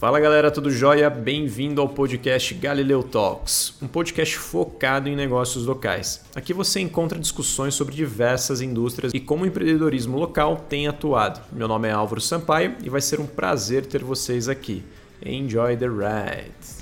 Fala galera, tudo jóia? Bem-vindo ao podcast Galileu Talks, um podcast focado em negócios locais. Aqui você encontra discussões sobre diversas indústrias e como o empreendedorismo local tem atuado. Meu nome é Álvaro Sampaio e vai ser um prazer ter vocês aqui. Enjoy the ride!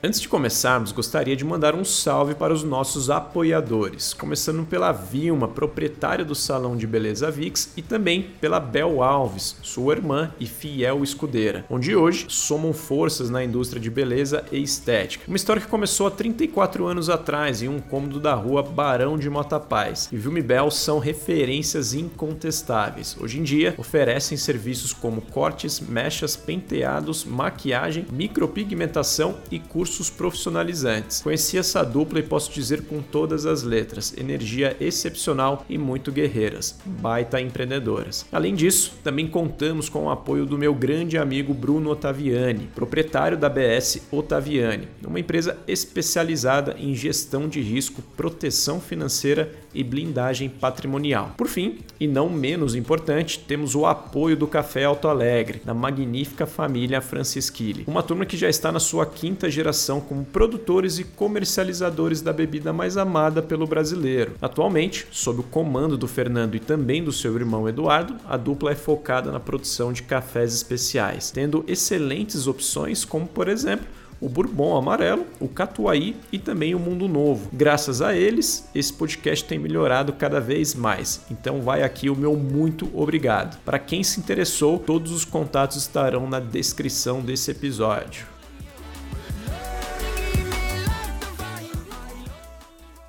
Antes de começarmos, gostaria de mandar um salve para os nossos apoiadores, começando pela Vilma, proprietária do Salão de Beleza Vix, e também pela Bel Alves, sua irmã e fiel escudeira, onde hoje somam forças na indústria de beleza e estética. Uma história que começou há 34 anos atrás em um cômodo da rua Barão de Motapaz. E Vilma e Bel são referências incontestáveis. Hoje em dia, oferecem serviços como cortes, mechas, penteados, maquiagem, micropigmentação e cursos cursos profissionalizantes. Conheci essa dupla e posso dizer com todas as letras: energia excepcional e muito guerreiras, baita empreendedoras. Além disso, também contamos com o apoio do meu grande amigo Bruno Ottaviani, proprietário da BS Ottaviani, uma empresa especializada em gestão de risco, proteção financeira e blindagem patrimonial. Por fim, e não menos importante, temos o apoio do Café Alto Alegre, da magnífica família Francisquili, uma turma que já está na sua quinta geração como produtores e comercializadores da bebida mais amada pelo brasileiro. Atualmente, sob o comando do Fernando e também do seu irmão Eduardo, a dupla é focada na produção de cafés especiais, tendo excelentes opções como, por exemplo, o Bourbon Amarelo, o Catuaí e também o Mundo Novo. Graças a eles, esse podcast tem melhorado cada vez mais. Então vai aqui o meu muito obrigado. Para quem se interessou, todos os contatos estarão na descrição desse episódio.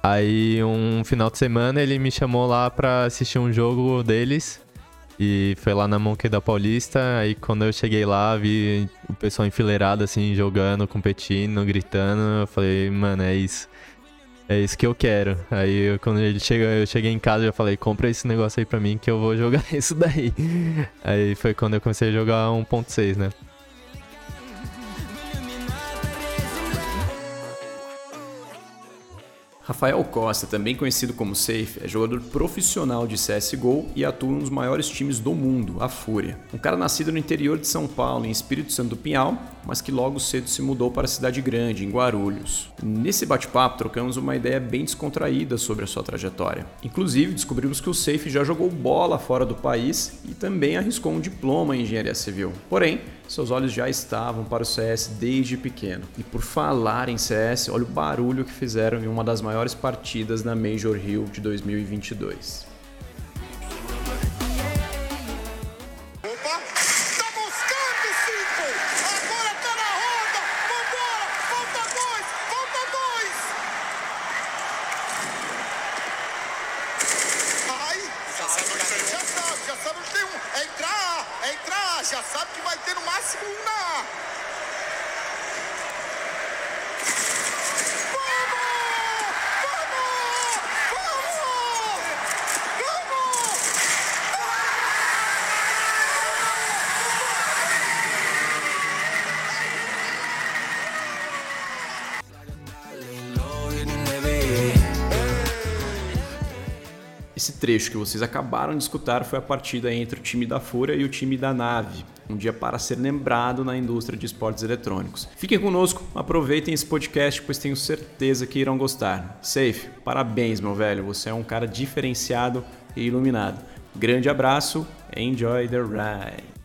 Aí um final de semana ele me chamou lá pra assistir um jogo deles. E foi lá na Monkey da Paulista. Aí quando eu cheguei lá, vi o pessoal enfileirado assim, jogando, competindo, gritando. Eu falei, mano, é isso. É isso que eu quero. Aí eu, quando ele chega, eu cheguei em casa, eu falei, compra esse negócio aí pra mim que eu vou jogar isso daí. Aí foi quando eu comecei a jogar 1.6, né? Rafael Costa, também conhecido como Safe, é jogador profissional de CSGO e atua dos maiores times do mundo, a Fúria. Um cara nascido no interior de São Paulo, em Espírito Santo do Pinhal, mas que logo cedo se mudou para a cidade grande, em Guarulhos. Nesse bate-papo, trocamos uma ideia bem descontraída sobre a sua trajetória. Inclusive, descobrimos que o Safe já jogou bola fora do país e também arriscou um diploma em engenharia civil. Porém, seus olhos já estavam para o CS desde pequeno. E por falar em CS, olha o barulho que fizeram em uma das maiores partidas na Major Hill de 2022. Trecho que vocês acabaram de escutar foi a partida entre o time da Fúria e o time da Nave, um dia para ser lembrado na indústria de esportes eletrônicos. Fiquem conosco, aproveitem esse podcast, pois tenho certeza que irão gostar. Safe, parabéns, meu velho, você é um cara diferenciado e iluminado. Grande abraço, enjoy the ride.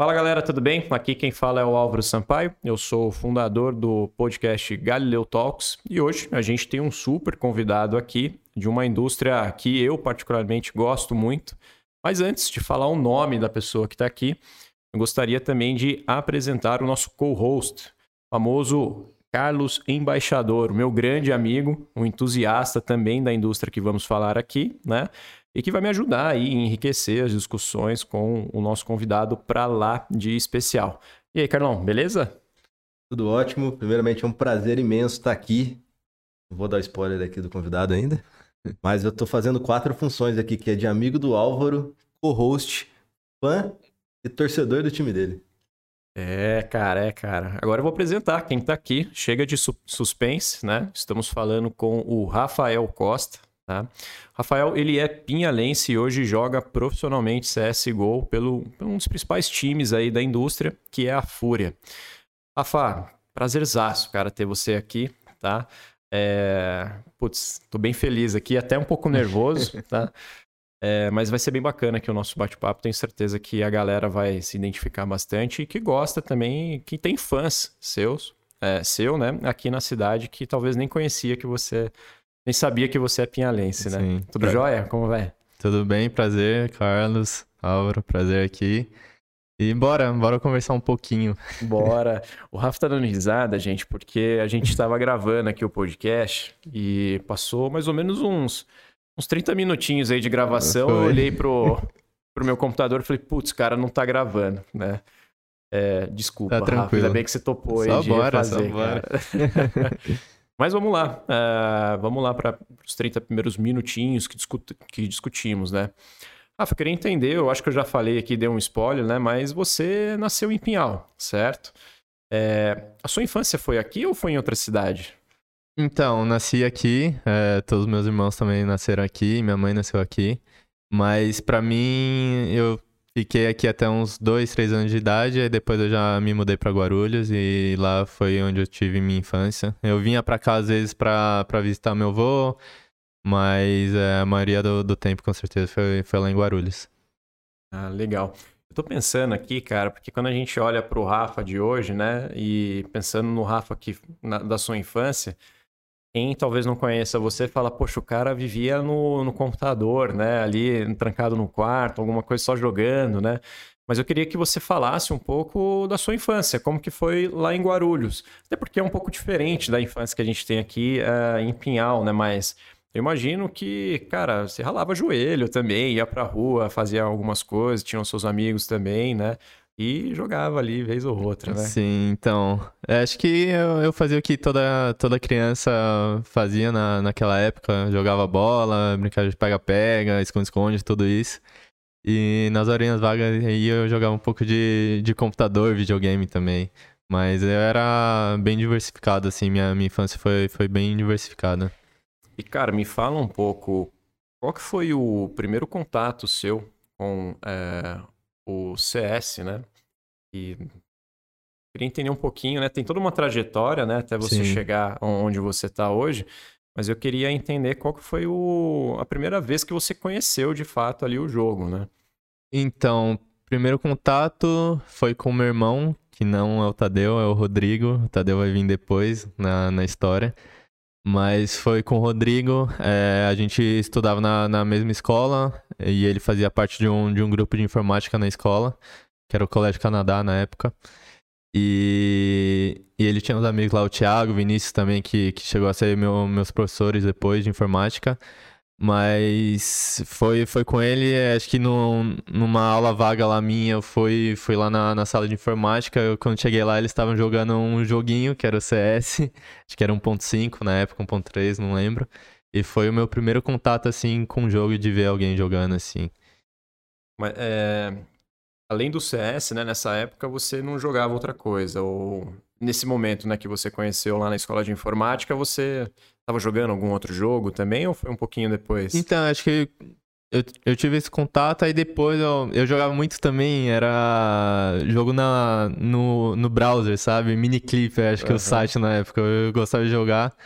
Fala galera, tudo bem? Aqui quem fala é o Álvaro Sampaio, eu sou fundador do podcast Galileu Talks e hoje a gente tem um super convidado aqui de uma indústria que eu particularmente gosto muito. Mas antes de falar o nome da pessoa que está aqui, eu gostaria também de apresentar o nosso co-host, famoso Carlos Embaixador, meu grande amigo, um entusiasta também da indústria que vamos falar aqui, né? E que vai me ajudar aí a enriquecer as discussões com o nosso convidado para lá de especial. E aí, Carlão, beleza? Tudo ótimo. Primeiramente, é um prazer imenso estar aqui. Não vou dar spoiler aqui do convidado ainda, mas eu estou fazendo quatro funções aqui, que é de amigo do Álvaro, co-host, fã e torcedor do time dele. É, cara, é, cara. Agora eu vou apresentar quem está aqui. Chega de suspense, né? Estamos falando com o Rafael Costa. Tá? Rafael, ele é pinhalense e hoje joga profissionalmente CSGO pelo, pelo um dos principais times aí da indústria, que é a Fúria. Rafa, prazerzaço, cara, ter você aqui, tá? É... Putz, tô bem feliz aqui, até um pouco nervoso, tá? É, mas vai ser bem bacana aqui o nosso bate-papo. Tenho certeza que a galera vai se identificar bastante e que gosta também, que tem fãs seus, é, seu, né? Aqui na cidade que talvez nem conhecia que você, nem sabia que você é pinhalense, né? Sim. Tudo pra... jóia? Como vai? Tudo bem, prazer, Carlos, Álvaro, prazer aqui. E bora, bora conversar um pouquinho. Bora. O Rafa tá dando risada, gente, porque a gente estava gravando aqui o podcast e passou mais ou menos uns uns 30 minutinhos aí de gravação, eu olhei pro, pro meu computador e falei, putz, cara, não tá gravando, né? É, desculpa, tá Rafa, ainda bem que você topou só aí de bora, fazer, Mas vamos lá, uh, vamos lá para os 30 primeiros minutinhos que, discut que discutimos, né? Rafa, eu queria entender, eu acho que eu já falei aqui, dei um spoiler, né? Mas você nasceu em Pinhal, certo? É, a sua infância foi aqui ou foi em outra cidade? Então, nasci aqui, é, todos meus irmãos também nasceram aqui, minha mãe nasceu aqui. Mas para mim, eu fiquei aqui até uns dois, três anos de idade, e depois eu já me mudei para Guarulhos e lá foi onde eu tive minha infância. Eu vinha para cá às vezes para visitar meu avô, mas é, a maioria do, do, tempo com certeza foi, foi lá em Guarulhos. Ah, legal. Eu tô pensando aqui, cara, porque quando a gente olha pro Rafa de hoje, né, e pensando no Rafa aqui na, da sua infância, quem talvez não conheça você fala, poxa, o cara vivia no, no computador, né? Ali trancado no quarto, alguma coisa só jogando, né? Mas eu queria que você falasse um pouco da sua infância, como que foi lá em Guarulhos. Até porque é um pouco diferente da infância que a gente tem aqui uh, em Pinhal, né? Mas eu imagino que, cara, você ralava joelho também, ia pra rua, fazia algumas coisas, tinham seus amigos também, né? E jogava ali vez ou outra, né? Sim, então. É, acho que eu, eu, fazia o que toda, toda criança fazia na, naquela época. Jogava bola, brincava de pega-pega, esconde-esconde, tudo isso. E nas horinhas vagas aí eu jogava um pouco de, de computador, videogame também. Mas eu era bem diversificado, assim, minha, minha infância foi, foi bem diversificada. E, cara, me fala um pouco, qual que foi o primeiro contato seu com é, o CS, né? E queria entender um pouquinho, né? Tem toda uma trajetória, né? Até você Sim. chegar onde você está hoje. Mas eu queria entender qual que foi o... a primeira vez que você conheceu de fato ali o jogo, né? Então, primeiro contato foi com o meu irmão, que não é o Tadeu, é o Rodrigo. O Tadeu vai vir depois na, na história. Mas foi com o Rodrigo, é, a gente estudava na, na mesma escola e ele fazia parte de um, de um grupo de informática na escola, que era o Colégio Canadá na época. E, e ele tinha uns amigos lá, o Thiago, o Vinícius também, que, que chegou a ser meu, meus professores depois de informática. Mas foi, foi com ele, acho que no, numa aula vaga lá minha, eu fui, fui lá na, na sala de informática. Eu, quando cheguei lá, eles estavam jogando um joguinho que era o CS, acho que era 1.5 na época, 1.3, não lembro. E foi o meu primeiro contato, assim, com o jogo de ver alguém jogando assim. Mas, é... Além do CS, né, nessa época você não jogava outra coisa, ou nesse momento, né, que você conheceu lá na escola de informática, você estava jogando algum outro jogo também ou foi um pouquinho depois? Então, acho que eu, eu tive esse contato, aí depois eu, eu jogava muito também, era jogo na, no, no browser, sabe? Miniclip, acho que uhum. o site na época, eu gostava de jogar.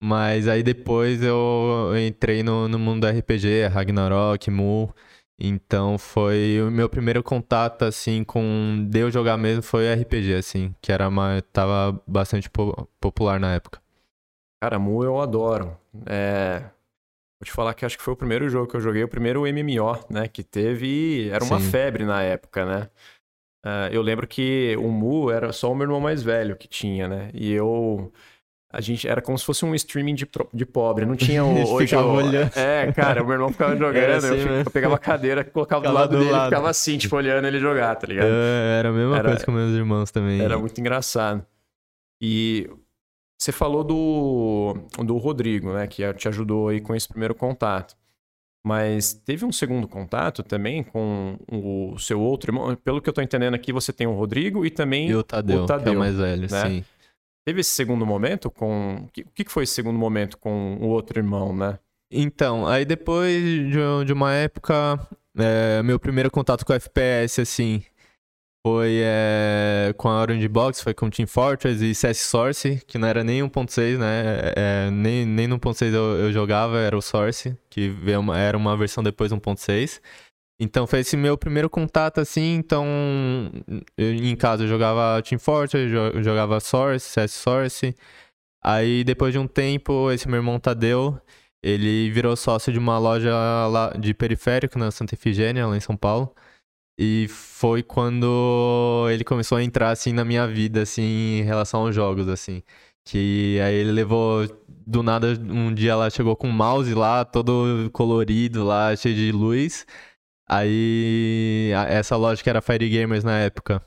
Mas aí depois eu entrei no, no mundo do RPG, Ragnarok, Mu. Então foi o meu primeiro contato, assim, com Deus jogar mesmo foi RPG, assim, que era uma, tava bastante po popular na época. Cara, Mu eu adoro. É... Vou te falar que acho que foi o primeiro jogo que eu joguei, o primeiro MMO, né, que teve, era uma Sim. febre na época, né. Uh, eu lembro que o Mu era só o meu irmão mais velho que tinha, né, e eu a gente era como se fosse um streaming de, de pobre, não tinha o, hoje ficava olhando. É, cara, o meu irmão ficava jogando, assim, eu, eu, pegava a cadeira, colocava ficava do lado do dele lado. e ficava assim, tipo, olhando ele jogar, tá ligado? É, era a mesma era, coisa com meus irmãos também. Era muito engraçado. E você falou do, do Rodrigo, né, que te ajudou aí com esse primeiro contato. Mas teve um segundo contato também com o seu outro irmão? Pelo que eu tô entendendo aqui, você tem o Rodrigo e também e o Tadeu, o Tadeu que é o mais velho, né? sim. Teve esse segundo momento com. O que, foi esse segundo momento com o outro irmão, né? Então, aí depois de, uma época, é, meu primeiro contato com FPS, assim, foi é, com a Orange Box, foi com Team Fortress e CS Source, que não era nem 1.6, né? É, nem, nem no 1.6 eu, eu, jogava, era o Source, que veio uma, era uma versão depois 1.6. Então foi esse meu primeiro contato, assim, então eu, em casa eu jogava Team Fortress, eu jogava Source, CS Source. Aí depois de um tempo, esse meu irmão Tadeu, ele virou sócio de uma loja lá de periférico na Santa Efigênia, lá em São Paulo. E foi quando ele começou a entrar, assim, na minha vida, assim, em relação aos jogos, assim. Que aí ele levou, do nada, um dia ela chegou com um mouse lá, todo colorido lá, cheio de luz. Aí, essa loja que era Fire Gamers na época,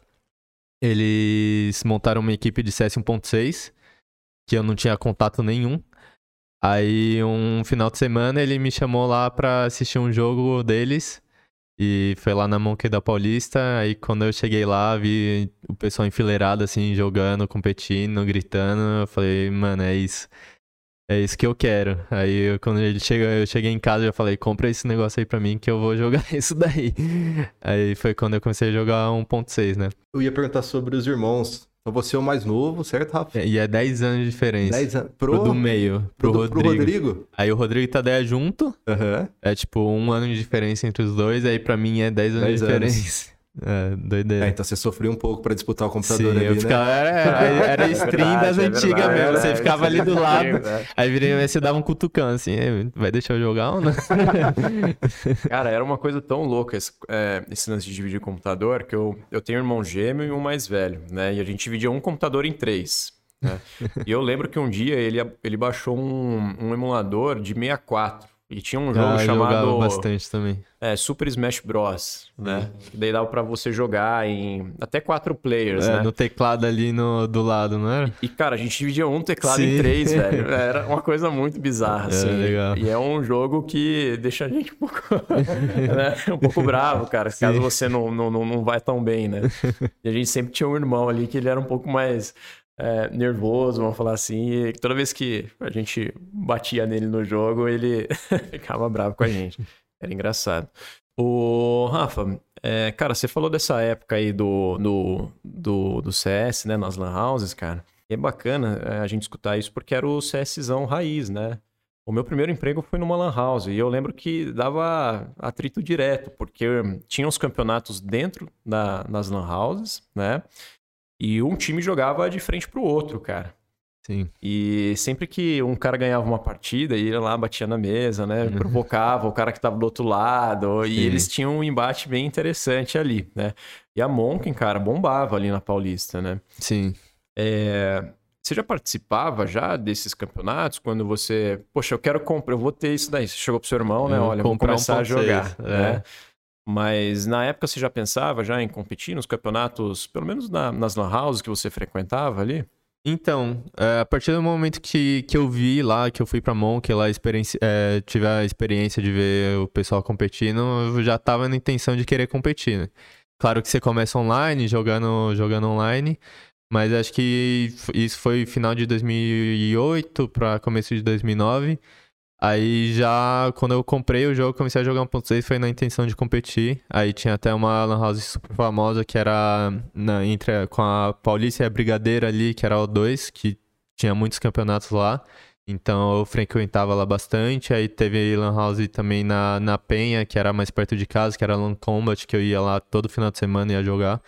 eles montaram uma equipe de CS 1.6, que eu não tinha contato nenhum. Aí, um final de semana, ele me chamou lá pra assistir um jogo deles. E foi lá na Monkey da Paulista, aí quando eu cheguei lá, vi o pessoal enfileirado, assim, jogando, competindo, gritando, eu falei, mano, é isso. É isso que eu quero. Aí eu, quando ele chega, eu cheguei em casa, eu falei, compra esse negócio aí pra mim que eu vou jogar isso daí. Aí foi quando eu comecei a jogar 1.6, né? Eu ia perguntar sobre os irmãos. Você é o mais novo, certo, Rafa? É, e é 10 anos de diferença. 10 anos. Pro, pro do meio, pro, pro, Rodrigo. pro Rodrigo. Aí o Rodrigo e o Tadeu é junto. Uhum. É tipo um ano de diferença entre os dois, aí pra mim é 10 anos 10 de diferença. Anos. É, doideira. É, então você sofreu um pouco pra disputar o computador Sim, ali, eu né? ficava, era, era stream é das é antigas é mesmo. Você ficava ali do lado, aí virei, você dava um cutucão assim, vai deixar eu jogar ou não? Cara, era uma coisa tão louca esse, é, esse lance de dividir computador, que eu, eu tenho um irmão gêmeo e um mais velho, né? E a gente dividia um computador em três. Né? e eu lembro que um dia ele, ele baixou um, um emulador de 64. E tinha um jogo ah, chamado. bastante também. É, Super Smash Bros. né? Que daí dava pra você jogar em até quatro players, é, né? No teclado ali no, do lado, não era? E, cara, a gente dividia um teclado Sim. em três, velho. Era uma coisa muito bizarra, é, assim. Legal. E é um jogo que deixa a gente um pouco, né? um pouco bravo, cara, Sim. caso você não, não, não vai tão bem, né? E a gente sempre tinha um irmão ali que ele era um pouco mais é, nervoso, vamos falar assim. E toda vez que a gente batia nele no jogo, ele ficava bravo com a gente. Era engraçado. O Rafa, é, cara, você falou dessa época aí do, do, do, do CS, né, nas lan houses, cara. E é bacana é, a gente escutar isso porque era o CSzão raiz, né? O meu primeiro emprego foi numa lan house e eu lembro que dava atrito direto, porque tinha os campeonatos dentro da, das lan houses, né? E um time jogava de frente pro outro, cara. Sim. E sempre que um cara ganhava uma partida, ele ia lá, batia na mesa, né? Uhum. Provocava o cara que tava do outro lado. Sim. E eles tinham um embate bem interessante ali, né? E a Monken, cara, bombava ali na Paulista, né? Sim. É... Você já participava já desses campeonatos? Quando você, poxa, eu quero comprar, eu vou ter isso daí. Você chegou pro seu irmão, né? Olha, vou começar um a jogar, é. né? Mas na época você já pensava já em competir nos campeonatos, pelo menos na, nas lan houses que você frequentava ali? Então, é, a partir do momento que, que eu vi lá, que eu fui pra Monk, lá é, tive a experiência de ver o pessoal competindo, eu já tava na intenção de querer competir, né? Claro que você começa online, jogando, jogando online, mas acho que isso foi final de 2008 para começo de 2009. Aí já, quando eu comprei o jogo, comecei a jogar 1.6, foi na intenção de competir. Aí tinha até uma lan house super famosa que era na, entre, com a Paulista e a Brigadeira ali, que era o 2, que tinha muitos campeonatos lá. Então eu frequentava lá bastante. Aí teve Lan House também na, na Penha, que era mais perto de casa, que era Lan Combat, que eu ia lá todo final de semana e ia jogar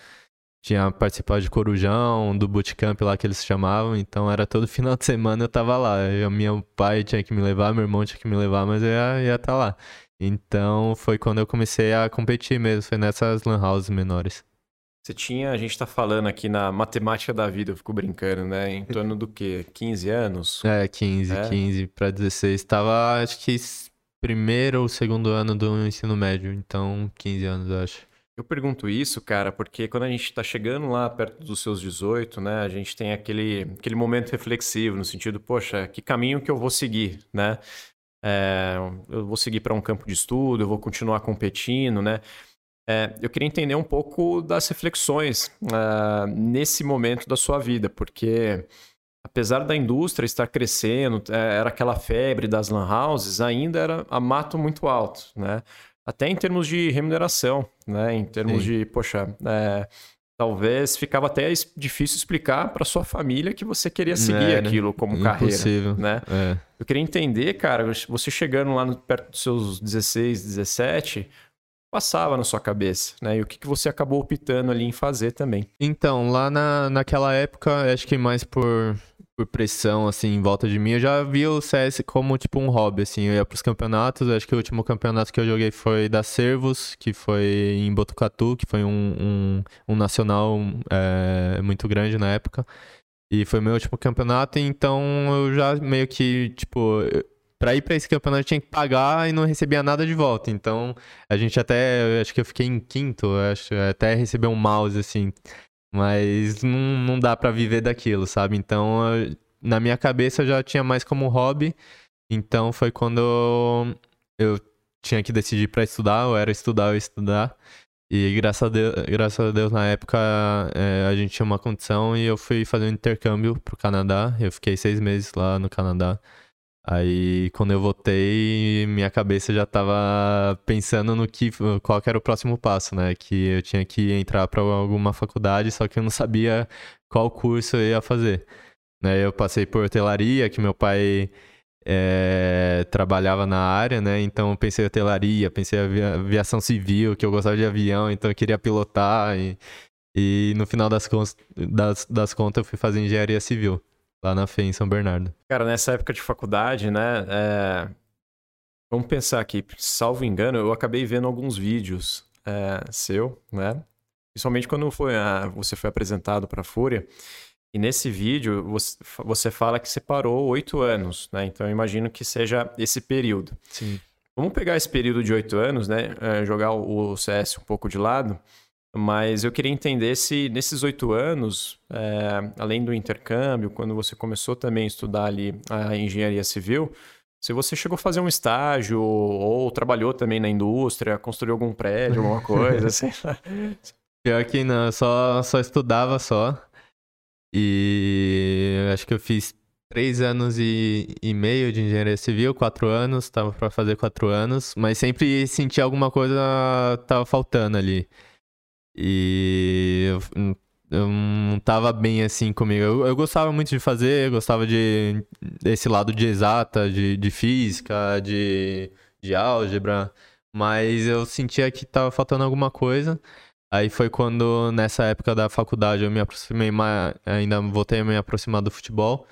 tinha participado de Corujão, do bootcamp lá que eles chamavam, então era todo final de semana eu tava lá. Eu, meu pai tinha que me levar, meu irmão tinha que me levar, mas eu ia estar tá lá. Então foi quando eu comecei a competir mesmo, foi nessas lan houses menores. Você tinha, a gente tá falando aqui na matemática da vida, eu fico brincando, né? Em torno do quê? 15 anos? É, 15, é? 15 para 16. Tava, acho que primeiro ou segundo ano do ensino médio, então 15 anos, eu acho. Eu pergunto isso, cara, porque quando a gente está chegando lá perto dos seus 18, né, a gente tem aquele, aquele momento reflexivo, no sentido, poxa, que caminho que eu vou seguir, né? É, eu vou seguir para um campo de estudo, eu vou continuar competindo, né? É, eu queria entender um pouco das reflexões uh, nesse momento da sua vida, porque apesar da indústria estar crescendo, é, era aquela febre das lan houses, ainda era a mato muito alto, né? Até em termos de remuneração, né? Em termos Sim. de, poxa, é, talvez ficava até difícil explicar para sua família que você queria seguir é, né? aquilo como Impossível. carreira, né? É. Eu queria entender, cara, você chegando lá no, perto dos seus 16, 17, passava na sua cabeça, né? E o que, que você acabou optando ali em fazer também? Então, lá na, naquela época, acho que mais por por pressão, assim, em volta de mim, eu já via o CS como, tipo, um hobby, assim. Eu ia pros campeonatos, acho que o último campeonato que eu joguei foi da Servos, que foi em Botucatu, que foi um, um, um nacional é, muito grande na época. E foi meu último campeonato, então eu já meio que, tipo, pra ir pra esse campeonato tinha que pagar e não recebia nada de volta. Então, a gente até, acho que eu fiquei em quinto, acho, até receber um mouse, assim. Mas não, não dá para viver daquilo, sabe? Então, eu, na minha cabeça eu já tinha mais como hobby. Então foi quando eu tinha que decidir para estudar, ou era estudar ou estudar. E graças a Deus, graças a Deus na época é, a gente tinha uma condição e eu fui fazer um intercâmbio pro Canadá. Eu fiquei seis meses lá no Canadá. Aí, quando eu voltei, minha cabeça já estava pensando no que, qual que era o próximo passo, né? Que eu tinha que entrar para alguma faculdade, só que eu não sabia qual curso eu ia fazer. Né? Eu passei por hotelaria, que meu pai é, trabalhava na área, né? Então eu pensei hotelaria, pensei aviação civil, que eu gostava de avião, então eu queria pilotar. E, e no final das, das, das contas eu fui fazer engenharia civil lá na FEI, em São Bernardo. Cara, nessa época de faculdade, né? É... Vamos pensar aqui, salvo engano, eu acabei vendo alguns vídeos é, seu, né? Principalmente quando foi, a... você foi apresentado para a Fúria. E nesse vídeo você, você fala que você parou oito anos, né? Então eu imagino que seja esse período. Sim. Vamos pegar esse período de oito anos, né? É, jogar o CS um pouco de lado. Mas eu queria entender se nesses oito anos, é, além do intercâmbio, quando você começou também a estudar ali a engenharia civil, se você chegou a fazer um estágio ou trabalhou também na indústria, construiu algum prédio, alguma coisa, assim. Pior que não, só, só estudava só. E acho que eu fiz três anos e, e meio de engenharia civil, quatro anos, tava para fazer quatro anos, mas sempre senti alguma coisa tava faltando ali. E eu, eu não tava bem assim comigo. Eu, eu gostava muito de fazer, gostava de desse lado de exata, de, de física, de, de álgebra, mas eu sentia que tava faltando alguma coisa. Aí foi quando, nessa época da faculdade, eu me aproximei mais, ainda voltei a me aproximar do futebol.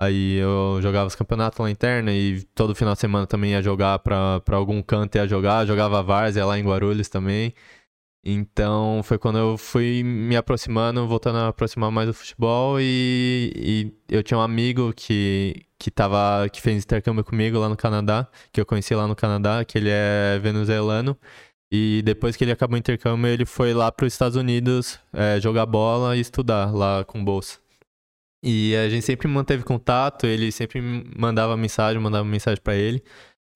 Aí eu jogava os campeonatos lá interna e todo final de semana também ia jogar pra algum canto, ia jogar. Jogava Várzea lá em Guarulhos também. Então foi quando eu fui me aproximando, voltando a aproximar mais do futebol e, e, eu tinha um amigo que, que, tava, que fez intercâmbio comigo lá no Canadá, que eu conheci lá no Canadá, que ele é venezuelano. E depois que ele acabou o intercâmbio, ele foi lá para os Estados Unidos é, jogar bola e estudar lá com bolsa. E a gente sempre manteve contato, ele sempre mandava mensagem, mandava mensagem para ele.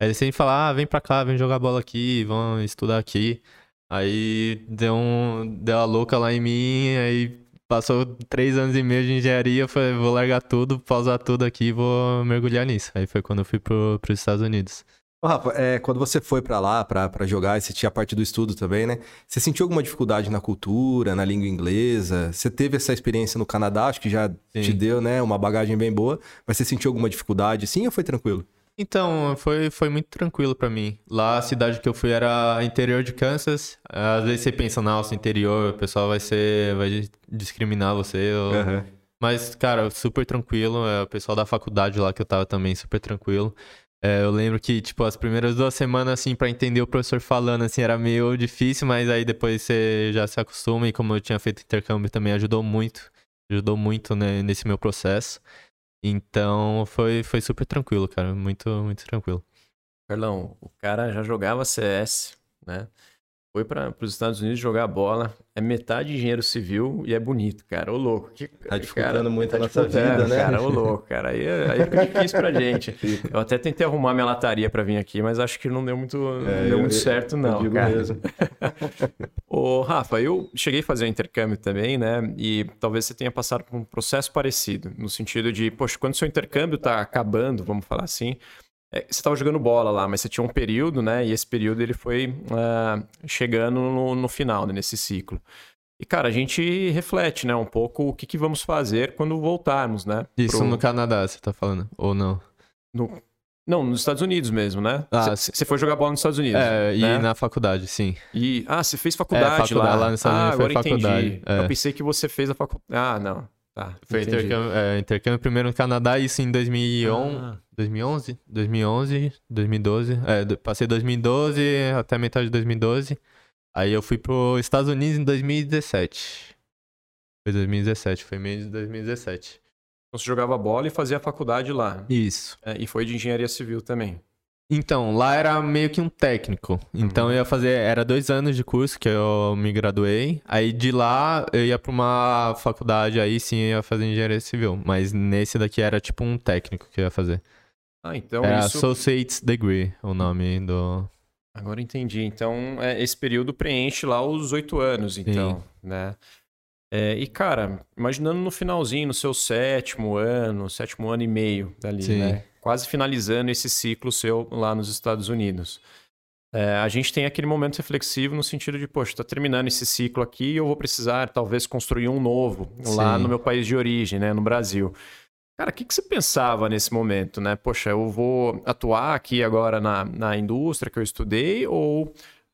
Ele sempre falava, ah, vem pra cá, vem jogar bola aqui, vamos estudar aqui. Aí deu, um, deu a louca lá em mim, aí passou três anos e meio de engenharia, falei, vou largar tudo, pausar tudo aqui e vou mergulhar nisso. Aí foi quando eu fui pro, pros Estados Unidos. Ô, Rafa, é, quando você foi para lá para jogar, você tinha a parte do estudo também, né? Você sentiu alguma dificuldade na cultura, na língua inglesa? Você teve essa experiência no Canadá, acho que já sim. te deu, né, uma bagagem bem boa, mas você sentiu alguma dificuldade, sim, ou foi tranquilo? Então, foi, foi muito tranquilo para mim. Lá, a cidade que eu fui era interior de Kansas. Às vezes você pensa, nossa, interior, o pessoal vai ser. vai discriminar você. Ou... Uhum. Mas, cara, super tranquilo. É, o pessoal da faculdade lá que eu tava também, super tranquilo. É, eu lembro que, tipo, as primeiras duas semanas, assim, para entender o professor falando, assim, era meio difícil, mas aí depois você já se acostuma e como eu tinha feito intercâmbio também ajudou muito. Ajudou muito né, nesse meu processo. Então foi, foi super tranquilo, cara. Muito, muito tranquilo. Carlão, o cara já jogava CS, né? Foi para os Estados Unidos jogar bola, é metade engenheiro civil e é bonito, cara. Ô louco. Que, tá dificultando muito tá a nossa vida, né? Cara, ô louco, cara. Aí, aí fica difícil pra gente. Eu até tentei arrumar minha lataria para vir aqui, mas acho que não deu muito, é, deu eu, muito certo, não, eu cara. Mesmo. Ô, Rafa, eu cheguei a fazer um intercâmbio também, né? E talvez você tenha passado por um processo parecido, no sentido de, poxa, quando seu intercâmbio tá acabando, vamos falar assim, é, você estava jogando bola lá, mas você tinha um período, né? E esse período ele foi uh, chegando no, no final, né, nesse ciclo. E, cara, a gente reflete, né, um pouco o que, que vamos fazer quando voltarmos, né? Isso pro... no Canadá, você tá falando, ou não? No... Não, nos Estados Unidos mesmo, né? Ah, você foi jogar bola nos Estados Unidos. É, né? e na faculdade, sim. E, ah, você fez faculdade, é, faculdade lá. lá nos Estados ah, Unidos agora foi faculdade. entendi. É. Eu pensei que você fez a faculdade. Ah, não. Tá, Foi intercâmbio, é, intercâmbio, primeiro no Canadá, isso em 2011, ah. 2011, 2011, 2012. É, passei 2012 até metade de 2012. Aí eu fui para os Estados Unidos em 2017. Foi 2017, foi meio de 2017. Então você jogava bola e fazia faculdade lá. Isso. É, e foi de engenharia civil também. Então, lá era meio que um técnico. Então uhum. eu ia fazer. Era dois anos de curso que eu me graduei. Aí de lá eu ia pra uma faculdade, aí sim eu ia fazer engenharia civil. Mas nesse daqui era tipo um técnico que eu ia fazer. Ah, então. Era isso... Associate's Degree, o nome do. Agora entendi. Então, é, esse período preenche lá os oito anos, então, sim. né? É, e, cara, imaginando no finalzinho, no seu sétimo ano, sétimo ano e meio dali, Sim. né? Quase finalizando esse ciclo seu lá nos Estados Unidos. É, a gente tem aquele momento reflexivo no sentido de, poxa, está terminando esse ciclo aqui e eu vou precisar talvez construir um novo Sim. lá no meu país de origem, né, no Brasil. Cara, o que, que você pensava nesse momento, né? Poxa, eu vou atuar aqui agora na, na indústria que eu estudei ou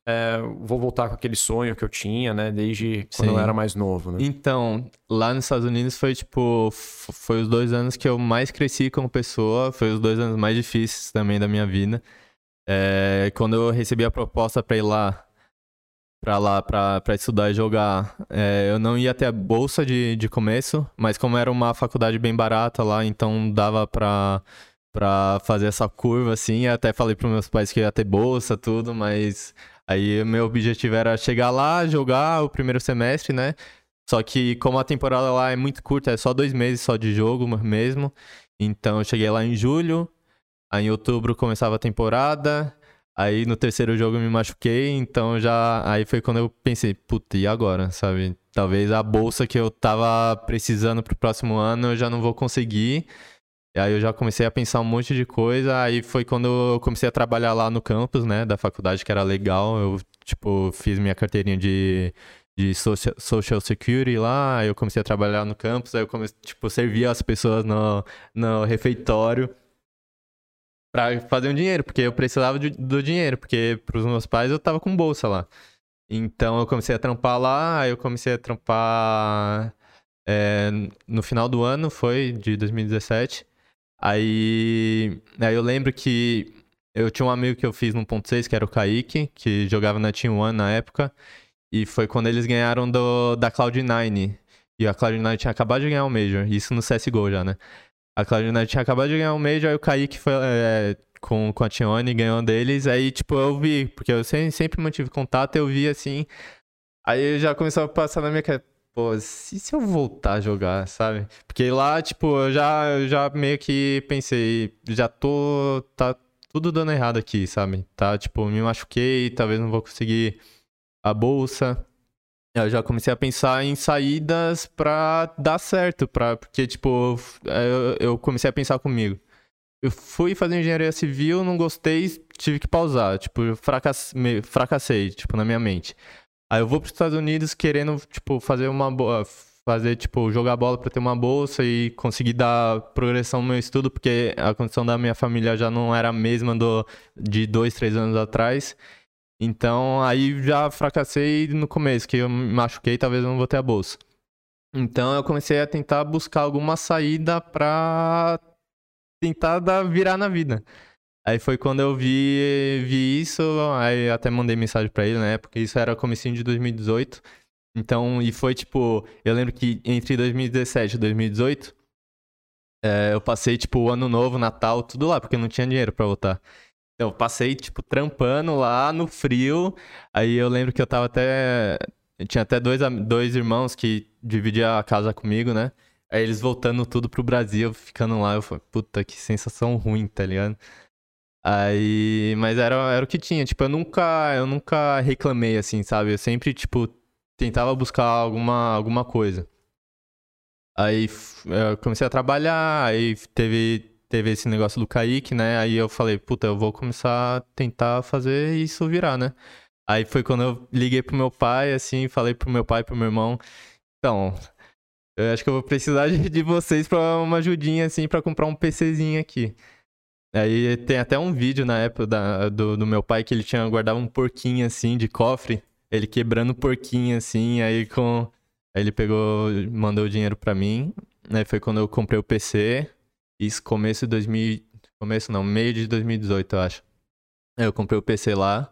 é, vou voltar com aquele sonho que eu tinha, né? Desde quando Sim. eu era mais novo, né? Então, lá nos Estados Unidos foi, tipo... Foi os dois anos que eu mais cresci como pessoa. Foi os dois anos mais difíceis também da minha vida. É, quando eu recebi a proposta para ir lá... Pra lá, pra, pra estudar e jogar. É, eu não ia ter a bolsa de, de começo, mas como era uma faculdade bem barata lá, então dava pra pra fazer essa curva, assim. Até falei pros meus pais que ia ter bolsa, tudo, mas Aí meu objetivo era chegar lá, jogar o primeiro semestre, né? Só que como a temporada lá é muito curta, é só dois meses só de jogo mesmo. Então eu cheguei lá em julho, aí em outubro começava a temporada, aí no terceiro jogo eu me machuquei, então já. Aí foi quando eu pensei, puta, e agora, sabe? Talvez a bolsa que eu tava precisando pro próximo ano eu já não vou conseguir. E aí eu já comecei a pensar um monte de coisa, aí foi quando eu comecei a trabalhar lá no campus, né, da faculdade, que era legal. Eu, tipo, fiz minha carteirinha de, de social, social security lá, eu comecei a trabalhar no campus, aí eu comecei, tipo, servir as pessoas no, no refeitório pra fazer um dinheiro, porque eu precisava de, do dinheiro, porque pros meus pais eu tava com bolsa lá. Então eu comecei a trampar lá, aí eu comecei a trampar é, no final do ano, foi de 2017. Aí, aí eu lembro que eu tinha um amigo que eu fiz no ponto 6, que era o Kaique, que jogava na Team One na época. E foi quando eles ganharam do, da Cloud9. E a Cloud9 tinha acabado de ganhar o Major. Isso no CSGO já, né? A Cloud9 tinha acabado de ganhar o Major, aí o Kaique foi é, com, com a Tione, ganhou deles. Aí, tipo, eu vi, porque eu sempre, sempre mantive contato, eu vi assim. Aí já começou a passar na minha cabeça pô, e se eu voltar a jogar, sabe? Porque lá, tipo, eu já, eu já meio que pensei, já tô. Tá tudo dando errado aqui, sabe? Tá, tipo, me machuquei, talvez não vou conseguir a bolsa. Eu já comecei a pensar em saídas pra dar certo, pra, porque, tipo, eu, eu comecei a pensar comigo. Eu fui fazer engenharia civil, não gostei, tive que pausar. Tipo, fracassei, fracassei tipo, na minha mente. Aí eu vou para os Estados Unidos querendo, tipo, fazer uma boa. Fazer, tipo, jogar bola para ter uma bolsa e conseguir dar progressão no meu estudo, porque a condição da minha família já não era a mesma do, de dois, três anos atrás. Então, aí já fracassei no começo, que eu me machuquei, talvez eu não vou ter a bolsa. Então, eu comecei a tentar buscar alguma saída para tentar dar, virar na vida. Aí foi quando eu vi, vi isso, aí até mandei mensagem para ele, né? Porque isso era comecinho de 2018. Então, e foi tipo, eu lembro que entre 2017 e 2018, é, eu passei tipo o ano novo, Natal, tudo lá, porque eu não tinha dinheiro para voltar. Eu passei, tipo, trampando lá no frio. Aí eu lembro que eu tava até. Eu tinha até dois, dois irmãos que dividiam a casa comigo, né? Aí eles voltando tudo pro Brasil, ficando lá. Eu falei, puta, que sensação ruim, tá ligado? Aí. Mas era, era o que tinha. Tipo, eu nunca, eu nunca reclamei, assim, sabe? Eu sempre, tipo, tentava buscar alguma, alguma coisa. Aí eu comecei a trabalhar, aí teve, teve esse negócio do Kaique, né? Aí eu falei, puta, eu vou começar a tentar fazer isso virar, né? Aí foi quando eu liguei pro meu pai, assim, falei pro meu pai pro meu irmão, então, eu acho que eu vou precisar de, de vocês pra uma ajudinha, assim, pra comprar um PCzinho aqui. Aí tem até um vídeo na época da- do, do meu pai que ele tinha guardado um porquinho, assim, de cofre, ele quebrando o porquinho, assim, aí com... Aí ele pegou, mandou o dinheiro pra mim, né? Foi quando eu comprei o PC, isso começo de 2000, começo não, meio de 2018, eu acho. Aí eu comprei o PC lá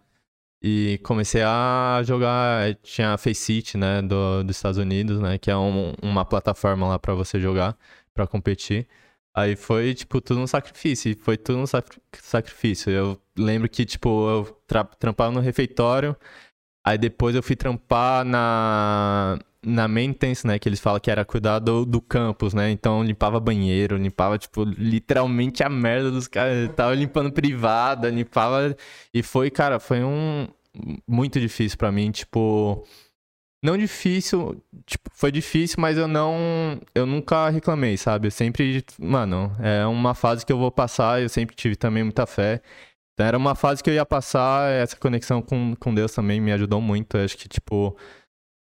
e comecei a jogar, tinha a Faceit, né, do, dos Estados Unidos, né, que é um- uma plataforma lá pra você jogar, pra competir. Aí foi, tipo, tudo um sacrifício, foi tudo um sacri- sacrifício. Eu lembro que, tipo, eu tra trampava no refeitório, Aí depois eu fui trampar na, na maintenance, né? Que eles falam que era cuidar do, do campus, né? Então limpava banheiro, limpava, tipo, literalmente a merda dos caras. Tava limpando privada, limpava. E foi, cara, foi um. Muito difícil pra mim, tipo. Não difícil, tipo, foi difícil, mas eu não. Eu nunca reclamei, sabe? Eu sempre. Mano, é uma fase que eu vou passar, eu sempre tive também muita fé. Então era uma fase que eu ia passar, essa conexão com, com Deus também me ajudou muito. Eu acho que, tipo,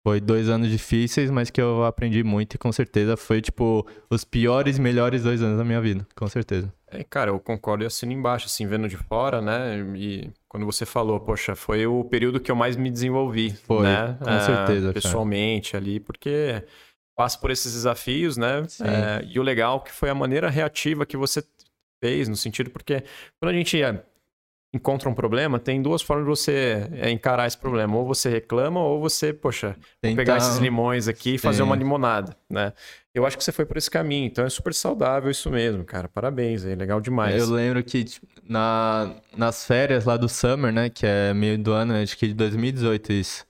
foi dois anos difíceis, mas que eu aprendi muito e com certeza foi, tipo, os piores e melhores dois anos da minha vida, com certeza. É, cara, eu concordo e assino embaixo, assim, vendo de fora, né? E quando você falou, poxa, foi o período que eu mais me desenvolvi, Foi, né? com É, certeza, cara. Pessoalmente ali, porque passo por esses desafios, né? É, e o legal que foi a maneira reativa que você fez, no sentido, porque quando a gente é, encontra um problema, tem duas formas de você é, encarar esse problema. Ou você reclama, ou você, poxa, vou pegar esses limões aqui e fazer Sim. uma limonada, né? Eu acho que você foi por esse caminho, então é super saudável isso mesmo, cara. Parabéns, é legal demais. Eu lembro que tipo, na, nas férias lá do Summer, né, que é meio do ano, acho que de 2018 isso.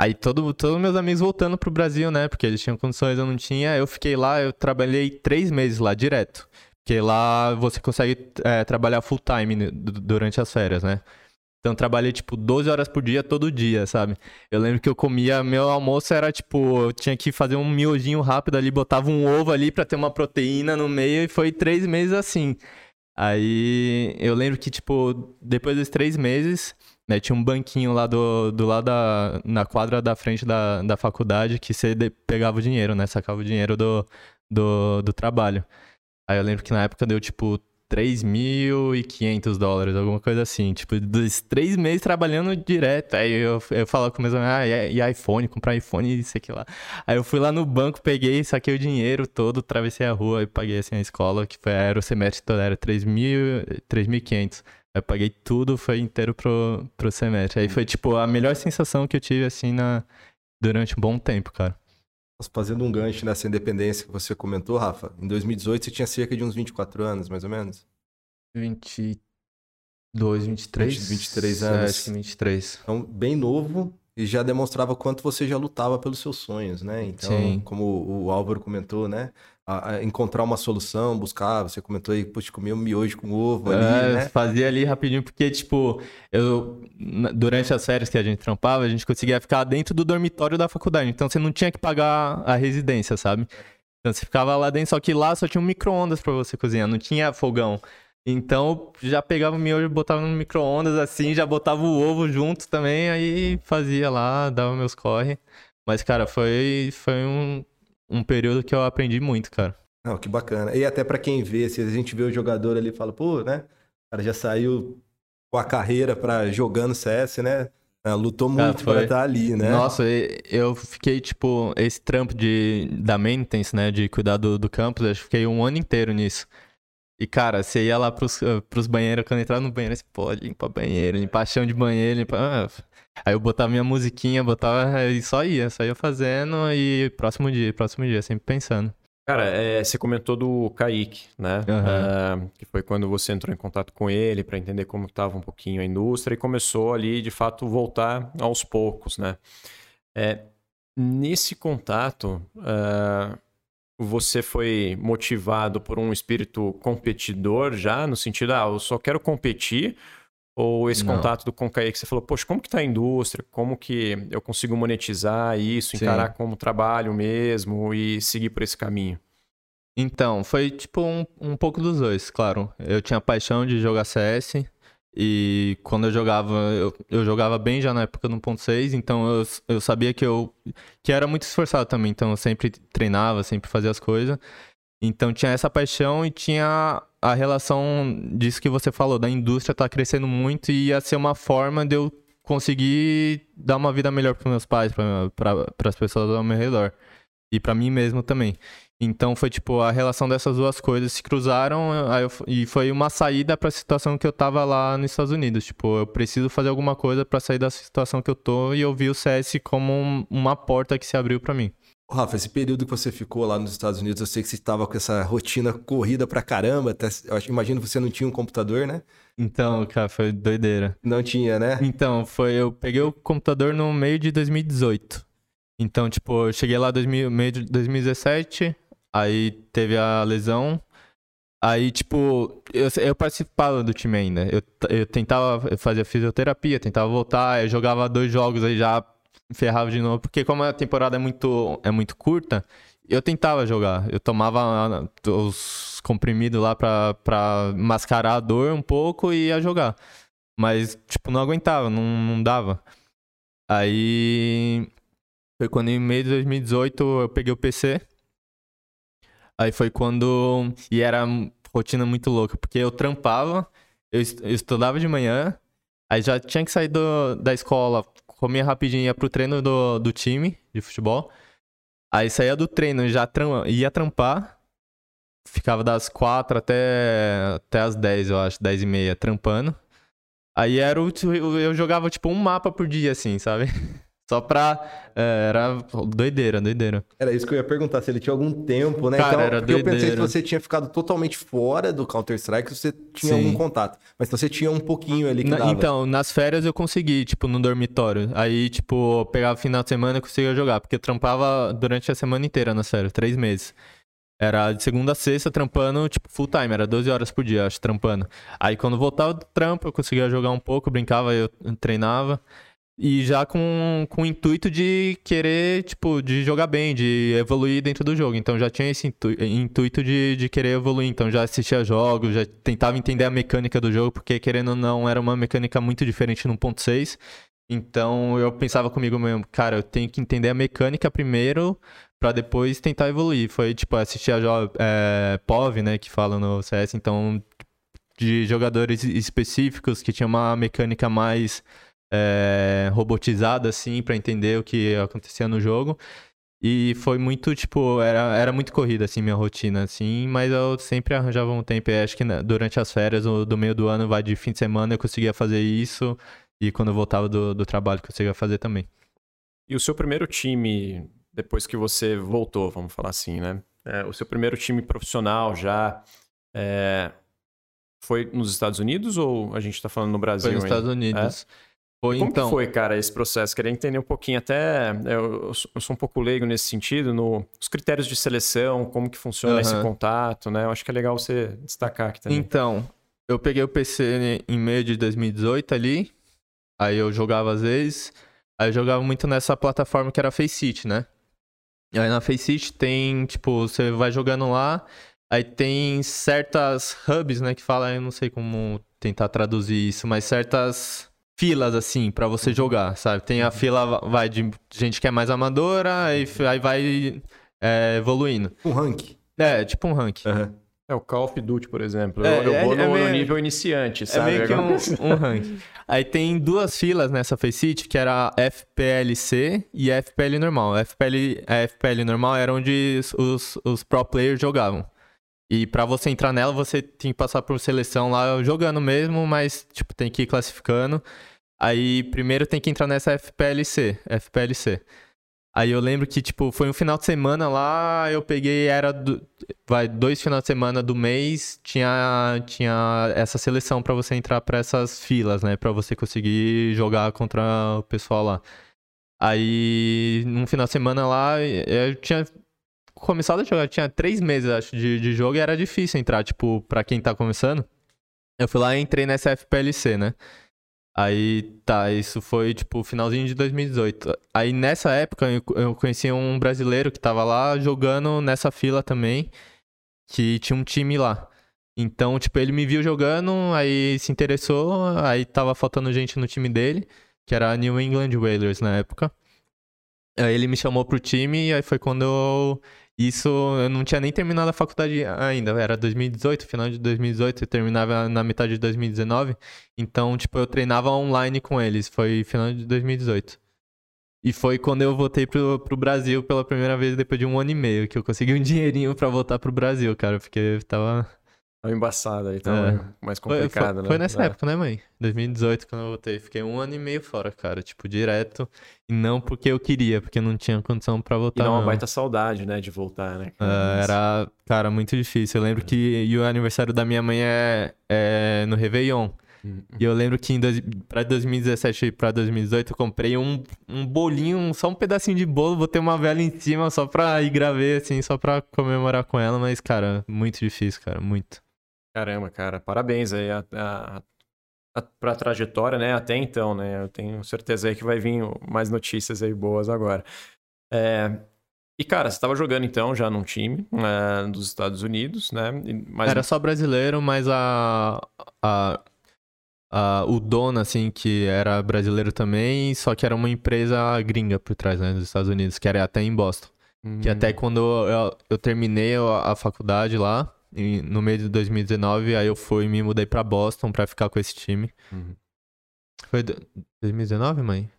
Aí todo, todos meus amigos voltando pro Brasil, né, porque eles tinham condições, eu não tinha. Eu fiquei lá, eu trabalhei três meses lá, direto. Porque lá você consegue é, trabalhar full time du- durante as férias, né? Então trabalhei, tipo, 12 horas por dia, todo dia, sabe? Eu lembro que eu comia, meu almoço era, tipo, eu tinha que fazer um miojinho rápido ali, botava um ovo ali pra ter uma proteína no meio e foi três meses assim. Aí eu lembro que, tipo, depois dos três meses, né, tinha um banquinho lá do, do lado da, na quadra da frente da, da faculdade que você pegava o dinheiro, né? Sacava o dinheiro do, do, do trabalho. Aí eu lembro que na época deu, tipo, 3.500 dólares, alguma coisa assim. Tipo, dos três meses trabalhando direto. Aí eu, eu falava com meus amigos, ah, e, iPhone, comprar iPhone e isso aqui lá. Aí eu fui lá no banco, peguei, saquei o dinheiro todo, atravessei a rua e paguei assim a escola, que foi, era o semestre todo, era 3.000, 3.500. Aí eu paguei tudo, foi inteiro pro, pro semestre. Aí foi, tipo, a melhor sensação que eu tive, assim, na, durante um bom tempo, cara. Fazendo um gancho nessa independência que você comentou, Rafa, em 2018 você tinha cerca de uns 24 anos, mais ou menos. 22, 23? 20, 23 É, anos. acho que 23. Então, bem novo e já demonstrava quanto você já lutava pelos seus sonhos, né? Então, Sim. como o Álvaro comentou, né? A- a encontrar uma solução, buscar, você comentou aí, puxa, comer um miojo com ovo ali, É, né? Fazia ali rapidinho, porque, tipo, eu. Durante as férias que a gente trampava, a gente conseguia ficar dentro do dormitório da faculdade. Então você não tinha que pagar a residência, sabe? Então você ficava lá dentro, só que lá só tinha um micro-ondas pra você cozinhar, não tinha fogão. Então já pegava o miojo, botava no micro-ondas assim, já botava o ovo junto também, aí fazia lá, dava meus corre. Mas, cara, foi, foi um, um período que eu aprendi muito, cara. Não, que bacana. E até pra quem vê, se a gente vê o jogador ali e fala, pô, né? O cara já saiu com a carreira para jogando CS, né? Ah, Lutou Cara, muito foi. para estar ali, né? Nossa, eu fiquei, tipo, esse trampo de, da maintenance, né, de cuidar do, do campus, eu fiquei um ano inteiro nisso. E, cara, você ia lá pros, eh, pros banheiros, quando entrava no banheiro, você, pô, limpa banheiro, limpar chão de banheiro, limpa... ah, Aí eu botava minha musiquinha, botava e só ia, só ia fazendo e próximo dia, próximo dia, sempre pensando. Cara, é, você comentou do Kaique, né? Uhum. Uh, que foi quando você entrou em contato com ele para entender como estava um pouquinho a indústria e começou ali, de fato, voltar aos poucos, né? É, nesse contato, uh, você foi motivado por um espírito competidor já, no sentido, ah, eu só quero competir, ou esse Não. contato do Concaí que você falou, poxa, como que tá a indústria? Como que eu consigo monetizar isso, Sim. encarar como trabalho mesmo e seguir por esse caminho? Então, foi tipo um, um pouco dos dois, claro. Eu tinha paixão de jogar CS e quando eu jogava, eu, eu jogava bem já na época do 1.6, então eu, eu sabia que eu que era muito esforçado também, então eu sempre treinava, sempre fazia as coisas. Então tinha essa paixão e tinha a relação disso que você falou, da indústria tá crescendo muito e ia ser uma forma de eu conseguir dar uma vida melhor para meus pais, para as pessoas ao meu redor. E para mim mesmo também. Então foi tipo, a relação dessas duas coisas se cruzaram eu, e foi uma saída para a situação que eu tava lá nos Estados Unidos. Tipo, eu preciso fazer alguma coisa para sair da situação que eu tô e eu vi o CS como um, uma porta que se abriu para mim. Rafa, esse período que você ficou lá nos Estados Unidos, eu sei que você estava com essa rotina corrida pra caramba. Até, eu imagino que você não tinha um computador, né? Então, cara, foi doideira. Não tinha, né? Então, foi. Eu peguei o computador no meio de 2018. Então, tipo, eu cheguei lá no meio de 2017, aí teve a lesão. Aí, tipo, eu, eu participava do time ainda. Eu, eu tentava fazer fisioterapia, tentava voltar, eu jogava dois jogos aí já ferrava de novo, porque como a temporada é muito, é muito curta, eu tentava jogar. Eu tomava ah, os comprimidos lá pra, pra mascarar a dor um pouco e ia jogar. Mas, tipo, não aguentava, não, não dava. Aí. Foi quando em meio de 2018 eu peguei o PC. Aí foi quando. E era rotina muito louca, porque eu trampava, eu, estudava de manhã, aí já tinha que sair do, da escola comia rapidinho, ia pro treino do, do time de futebol. Aí saía do treino, já tram, ia trampar. Ficava das quatro até, até as dez, eu acho, dez e meia, trampando. Aí era o, eu jogava tipo um mapa por dia, assim, sabe? Só pra. É, era doideira, doideira. Era isso que eu ia perguntar, se ele tinha algum tempo, né? Cara, então, era doideira. eu pensei que você tinha ficado totalmente fora do Counter-Strike, você tinha Sim. algum contato. Mas você tinha um pouquinho ali que Na, Então, nas férias eu consegui, tipo, no dormitório. Aí, tipo, pegava final de semana e conseguia jogar. Porque eu trampava durante a semana inteira nas férias, três meses. Era de segunda a sexta trampando, tipo, full time, era 12 horas por dia, acho, trampando. Aí quando voltava do trampo, eu conseguia jogar um pouco, brincava, eu treinava. E já com, com o intuito de querer, tipo, de jogar bem, de evoluir dentro do jogo. Então já tinha esse intu intuito de, de querer evoluir. Então já assistia jogos, já tentava entender a mecânica do jogo, porque querendo ou não, era uma mecânica muito diferente no 1.6. Então eu pensava comigo mesmo, cara, eu tenho que entender a mecânica primeiro para depois tentar evoluir. Foi tipo assistir a é, POV, né, que fala no CS, então de jogadores específicos que tinha uma mecânica mais é, robotizada, assim, para entender o que acontecia no jogo. E foi muito, tipo, era, era muito corrida, assim, minha rotina, assim, mas eu sempre arranjava um tempo. Acho que né, durante as férias do, do meio do ano, vai de fim de semana, eu conseguia fazer isso. E quando eu voltava do, do trabalho, conseguia fazer também. E o seu primeiro time, depois que você voltou, vamos falar assim, né? É, o seu primeiro time profissional já é, foi nos Estados Unidos ou a gente está falando no Brasil? Foi nos ainda? Estados Unidos. É? Foi, Como então... foi, cara, esse processo? Queria entender um pouquinho, até eu, eu sou um pouco leigo nesse sentido, nos no, critérios de seleção, como que funciona uhum. esse contato, né? Eu acho que é legal você destacar aqui também. Então, eu peguei o PC em meio de 2018 ali, aí eu jogava às vezes, aí eu jogava muito nessa plataforma que era Faceit, né? E aí na Faceit tem, tipo, você vai jogando lá, aí tem certas hubs, né, que fala, eu não sei como tentar traduzir isso, mas certas filas, assim, para você uhum. jogar, sabe? Tem a uhum. fila, vai de gente que é mais amadora, aí, aí vai é, evoluindo. Um rank. É, tipo um rank. Uhum. É o Call of Duty, por exemplo. É, eu, eu vou é, no, meio, no, nível iniciante, sabe? É meio que um, um rank. Aí tem duas filas nessa Faceit, que era a FPLC e a FPL normal. A FPL, a FPL normal era onde os, os pro players jogavam. E para você entrar nela, você tem que passar por seleção lá jogando mesmo, mas tipo, tem que ir classificando. Aí primeiro tem que entrar nessa FPLC, FPLC. Aí eu lembro que, tipo, foi um final de semana lá, eu peguei, era do, vai, dois finais de semana do mês, tinha, tinha essa seleção para você entrar para essas filas, né? Para você conseguir jogar contra o pessoal lá. Aí, num final de semana lá, eu tinha começado a jogar, tinha três meses, acho, de, de jogo e era difícil entrar, tipo, pra quem tá começando. Eu fui lá e entrei nessa FPLC, né? Aí, tá, isso foi, tipo, finalzinho de 2018. Aí, nessa época, eu conheci um brasileiro que tava lá jogando nessa fila também, que tinha um time lá. Então, tipo, ele me viu jogando, aí se interessou, aí tava faltando gente no time dele, que era New England Whalers na época. Aí ele me chamou pro time, e aí foi quando eu isso eu não tinha nem terminado a faculdade ainda, era 2018, final de 2018, eu terminava na metade de 2019. Então, tipo, eu treinava online com eles, foi final de 2018. E foi quando eu voltei pro, pro Brasil pela primeira vez depois de um ano e meio, que eu consegui um dinheirinho para voltar pro Brasil, cara, porque tava Tava embaçado aí, então é. mais complicado, foi, foi, né? Foi nessa é. época, né, mãe? 2018, quando eu voltei. Fiquei um ano e meio fora, cara. Tipo, direto. E não porque eu queria, porque não tinha condição pra voltar. E não, uma baita saudade, né, de voltar, né? Uh, era, cara, muito difícil. Eu lembro que e o aniversário da minha mãe é, é no Réveillon. Hum. E eu lembro que em dois, pra 2017 e pra 2018 eu comprei um, um bolinho, só um pedacinho de bolo, botei uma vela em cima só pra ir graver, assim, só pra comemorar com ela. Mas, cara, muito difícil, cara, muito. Caramba, cara, parabéns aí a, a, a, pra trajetória, né? Até então, né? Eu tenho certeza aí que vai vir mais notícias aí boas agora. É, e, cara, você estava jogando então já num time é, dos Estados Unidos, né? Mas... Era só brasileiro, mas a, a, a, o dono, assim, que era brasileiro também, só que era uma empresa gringa por trás, né? Dos Estados Unidos, que era até em Boston. Hum. Que até quando eu, eu terminei a, a faculdade lá, no meio de 2019, aí eu fui e me mudei pra Boston pra ficar com esse time. Uhum. Foi 2019, mãe?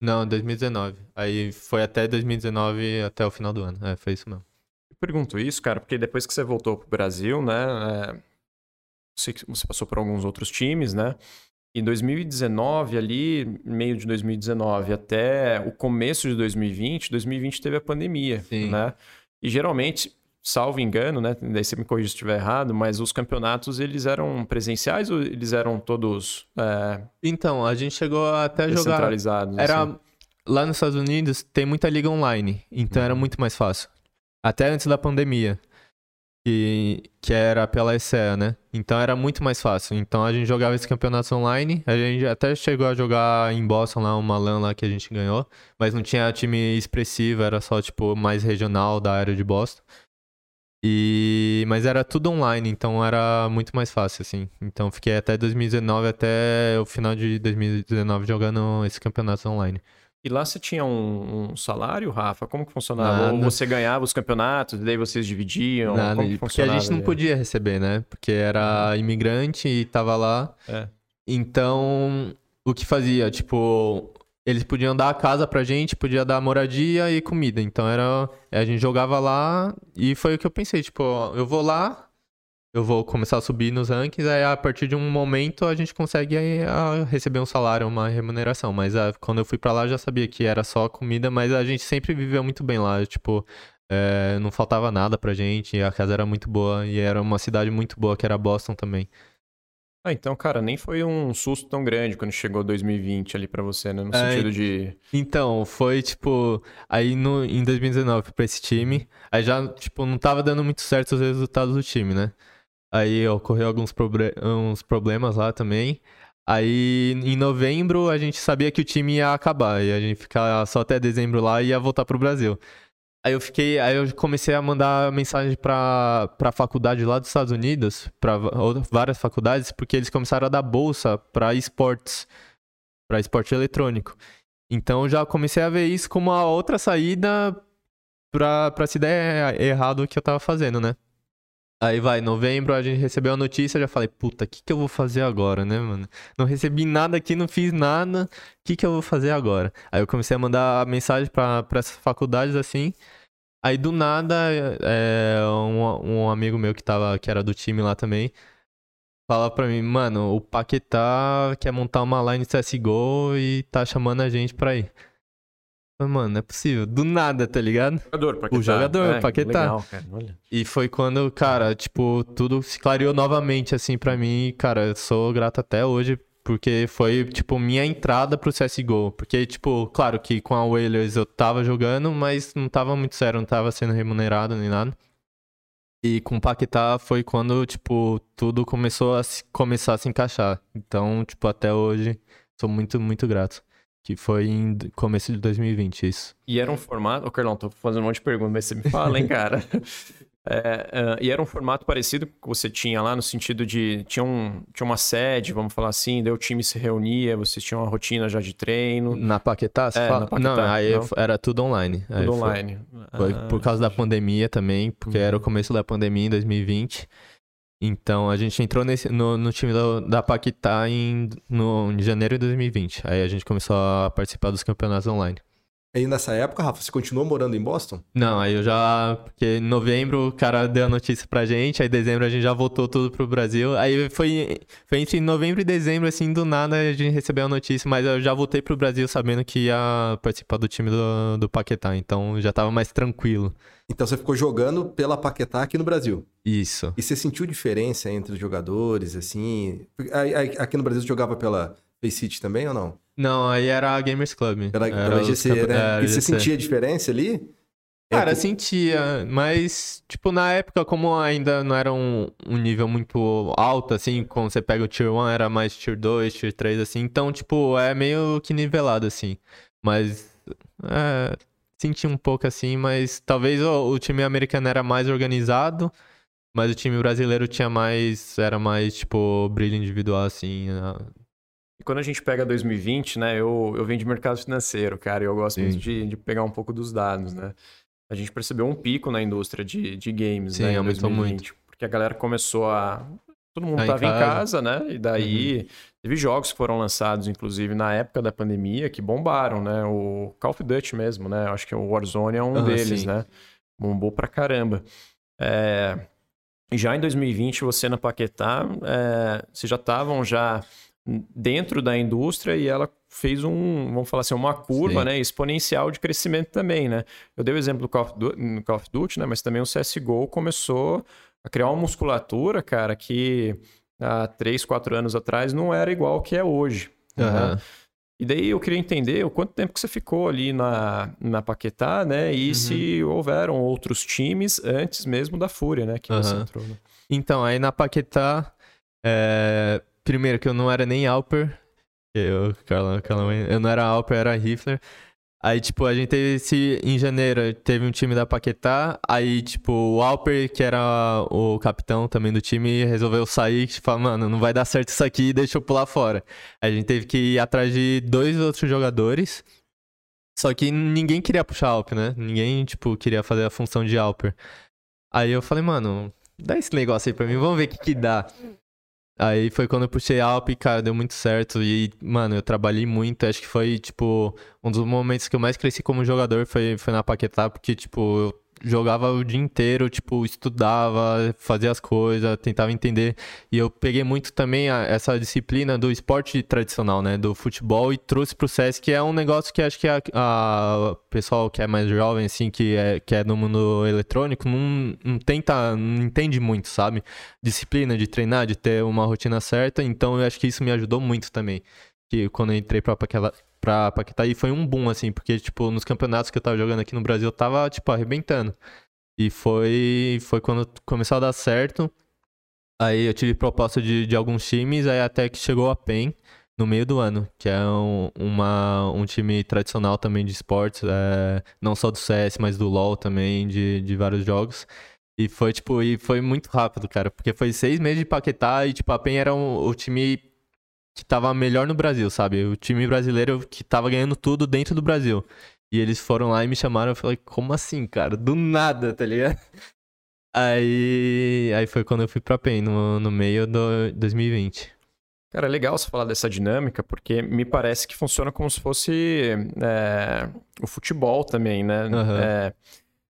Não, 2019. Aí foi até 2019, até o final do ano. É, foi isso mesmo. Eu pergunto isso, cara, porque depois que você voltou pro Brasil, né? É... Você passou por alguns outros times, né? Em 2019, ali, meio de 2019 até o começo de 2020, 2020 teve a pandemia, Sim. né? E geralmente salvo engano, né? Daí você me corrija se estiver errado, mas os campeonatos eles eram presenciais ou eles eram todos. É... Então, a gente chegou até jogar. Centralizados. Era. Assim. Lá nos Estados Unidos tem muita liga online, então era uhum. muito mais fácil. Até antes da pandemia. Que, que era pela ESEA, né? Então era muito mais fácil. Então a gente jogava esses campeonatos online. A gente até chegou a jogar em Boston lá, uma LAN lá que a gente ganhou. Mas não tinha time expressivo, era só tipo mais regional da área de Boston. E mas era tudo online, então era muito mais fácil assim. Então fiquei até 2019 até o final de 2019 jogando esse campeonato online. E lá você tinha um, um salário, Rafa? Como que funcionava? Nada. Ou você ganhava os campeonatos, daí vocês dividiam? Nada. Como que Porque a gente não podia receber, né? Porque era uhum. imigrante e tava lá. É. Então, o que fazia? Tipo, eles podiam dar a casa pra gente, podia dar moradia e comida. Então era. A gente jogava lá e foi o que eu pensei, tipo, eu vou lá, eu vou começar a subir nos rankings, aí a partir de um momento a gente consegue aí, a, receber um salário, uma remuneração. Mas a, quando eu fui para lá eu já sabia que era só comida, mas a gente sempre viveu muito bem lá. Tipo, é, não faltava nada pra gente, a casa era muito boa e era uma cidade muito boa, que era Boston também. Ah, então, cara, nem foi um susto tão grande quando chegou 2020 ali para você, né? No é, sentido de. Então, foi tipo. Aí no, em 2019 pra esse time. Aí já, tipo, não tava dando muito certo os resultados do time, né? Aí ocorreu alguns proble uns problemas lá também. Aí em novembro a gente sabia que o time ia acabar. E a gente ficar só até dezembro lá e ia voltar pro Brasil. Aí eu fiquei, aí eu comecei a mandar mensagem para para faculdade lá dos Estados Unidos, para várias faculdades, porque eles começaram a dar bolsa para esportes, para esporte eletrônico. Então já comecei a ver isso como uma outra saída para para se der errado o que eu tava fazendo, né? Aí vai, novembro a gente recebeu a notícia, já falei, puta, o que, que eu vou fazer agora, né, mano? Não recebi nada aqui, não fiz nada, o que, que eu vou fazer agora? Aí eu comecei a mandar mensagem para essas faculdades assim. Aí do nada, é, um, um amigo meu que, tava, que era do time lá também, fala pra mim, mano, o Paquetá quer montar uma line CSGO e tá chamando a gente pra ir. Mano, não é possível. Do nada, tá ligado? Jogador, Paquetá. O jogador, é, Paquetá. Legal, cara. Olha. E foi quando, cara, tipo, tudo se clareou novamente, assim, pra mim. Cara, eu sou grato até hoje, porque foi, tipo, minha entrada pro CSGO. Porque, tipo, claro que com a Whalers eu tava jogando, mas não tava muito sério, não tava sendo remunerado nem nada. E com o Paquetá foi quando, tipo, tudo começou a se, começar a se encaixar. Então, tipo, até hoje, sou muito, muito grato. Que foi em começo de 2020, isso. E era um formato. Ô, Carlão, tô fazendo um monte de perguntas, mas você me fala, hein, cara? É, é, e era um formato parecido com que você tinha lá, no sentido de. Tinha, um, tinha uma sede, vamos falar assim, daí o time se reunia, vocês tinham uma rotina já de treino, Na Paquetá, você É, fala? na Paquetá, não, aí não? era tudo online. Aí tudo foi- online. Foi Ah, por causa da pandemia também, porque era o Uhum. começo da pandemia em 2020. Então a gente entrou nesse, no, no time da, da Paquetá em, no, em janeiro de 2020. Aí a gente começou a participar dos campeonatos online. Aí nessa época, Rafa, você continuou morando em Boston? Não, aí eu já. Porque em novembro o cara deu a notícia pra gente, aí em dezembro a gente já voltou tudo pro Brasil. Aí foi, foi entre novembro e dezembro, assim, do nada a gente recebeu a notícia, mas eu já voltei pro Brasil sabendo que ia participar do time do, do Paquetá, então já tava mais tranquilo. Então você ficou jogando pela Paquetá aqui no Brasil. Isso. E você sentiu diferença entre os jogadores, assim? Aqui no Brasil você jogava pela Face City também ou não? Não, aí era a Gamers Club. Era os GC, né? é, e você GC. sentia diferença ali? Cara, Entre- sentia, mas, tipo, na época, como ainda não era um, um nível muito alto, assim, quando você pega o Tier 1, era mais Tier 2, Tier 3, assim, então, tipo, é meio que nivelado, assim. Mas, é, senti um pouco assim, mas talvez o, o time americano era mais organizado, mas o time brasileiro tinha mais, era mais, tipo, brilho individual, assim. Né? E quando a gente pega 2020, né? Eu, eu venho de mercado financeiro, cara, e eu gosto Sim. muito de, de pegar um pouco dos dados, né? A gente percebeu um pico na indústria de, de games, Sim, né? Em aumentou 2020, porque a galera começou a. Todo mundo Tá em casa. Uhum. né? E daí teve jogos que foram lançados, inclusive, na época da pandemia, que bombaram, né? O Call of Duty mesmo, né? Acho que o Warzone é um Aham, deles, sim. né? Bombou pra caramba. É, já em 2020, você na Paquetá, é, vocês já estavam já dentro da indústria e ela fez um, vamos falar assim, uma curva Sim. né, exponencial de crescimento também, né? Eu dei o exemplo do Call of, Du- no Call of Duty, né? Mas também o CSGO começou a criar uma musculatura, cara, que há três, quatro anos atrás não era igual ao que é hoje. né? Aham. E daí eu queria entender o quanto tempo que você ficou ali na, na Paquetá, né? E Uhum. se houveram outros times antes mesmo da Fúria, né? Que você Aham. entrou. Né? Então, aí na Paquetá, é, primeiro que eu não era nem Alper, eu, Carla, Carla, eu não era Alper, era Rifler. Aí, tipo, a gente teve esse, em janeiro, teve um time da Paquetá, aí, tipo, o Alper, que era o capitão também do time, resolveu sair, falou, mano, não vai dar certo isso aqui, deixa eu pular fora. Aí a gente teve que ir atrás de dois outros jogadores, só que ninguém queria puxar Alper, né? Ninguém, tipo, queria fazer a função de Alper. Aí eu falei, mano, dá esse negócio aí pra mim, vamos ver o que que dá. Aí foi quando eu puxei Alp e, cara, deu muito certo. E, mano, eu trabalhei muito. Acho que foi, tipo, um dos momentos que eu mais cresci como jogador foi, foi na Paquetá, porque, tipo, eu jogava o dia inteiro, tipo, estudava, fazia as coisas, tentava entender. E eu peguei muito também a- essa disciplina do esporte tradicional, né? Do futebol e trouxe pro CS, que é um negócio que acho que a, a- pessoal que é mais jovem, assim, que é, que é do mundo eletrônico, não, não tenta, não entende muito, sabe? Disciplina de treinar, de ter uma rotina certa. Então eu acho que isso me ajudou muito também. Que quando eu entrei pra Paquetá, pra Paquetá e foi um boom, assim, porque, tipo, nos campeonatos que eu tava jogando aqui no Brasil, eu tava, tipo, arrebentando. E foi, foi quando começou a dar certo. Aí eu tive proposta de, de alguns times, aí até que chegou a PEN no meio do ano, que é um, uma, um time tradicional também de esportes, é, não só do CS, mas do LoL também, de, de vários jogos. E foi, tipo, e foi muito rápido, cara, porque foi seis meses de Paquetá e, tipo, a PEN era um- o time que tava melhor no Brasil, sabe? O time brasileiro que tava ganhando tudo dentro do Brasil. E eles foram lá e me chamaram, eu falei, como assim, cara? Do nada, tá ligado? Aí, aí foi quando eu fui pra PEN, no, no meio do 2020. Cara, é legal você falar dessa dinâmica, porque me parece que funciona como se fosse é, o futebol também, né? Aham. É,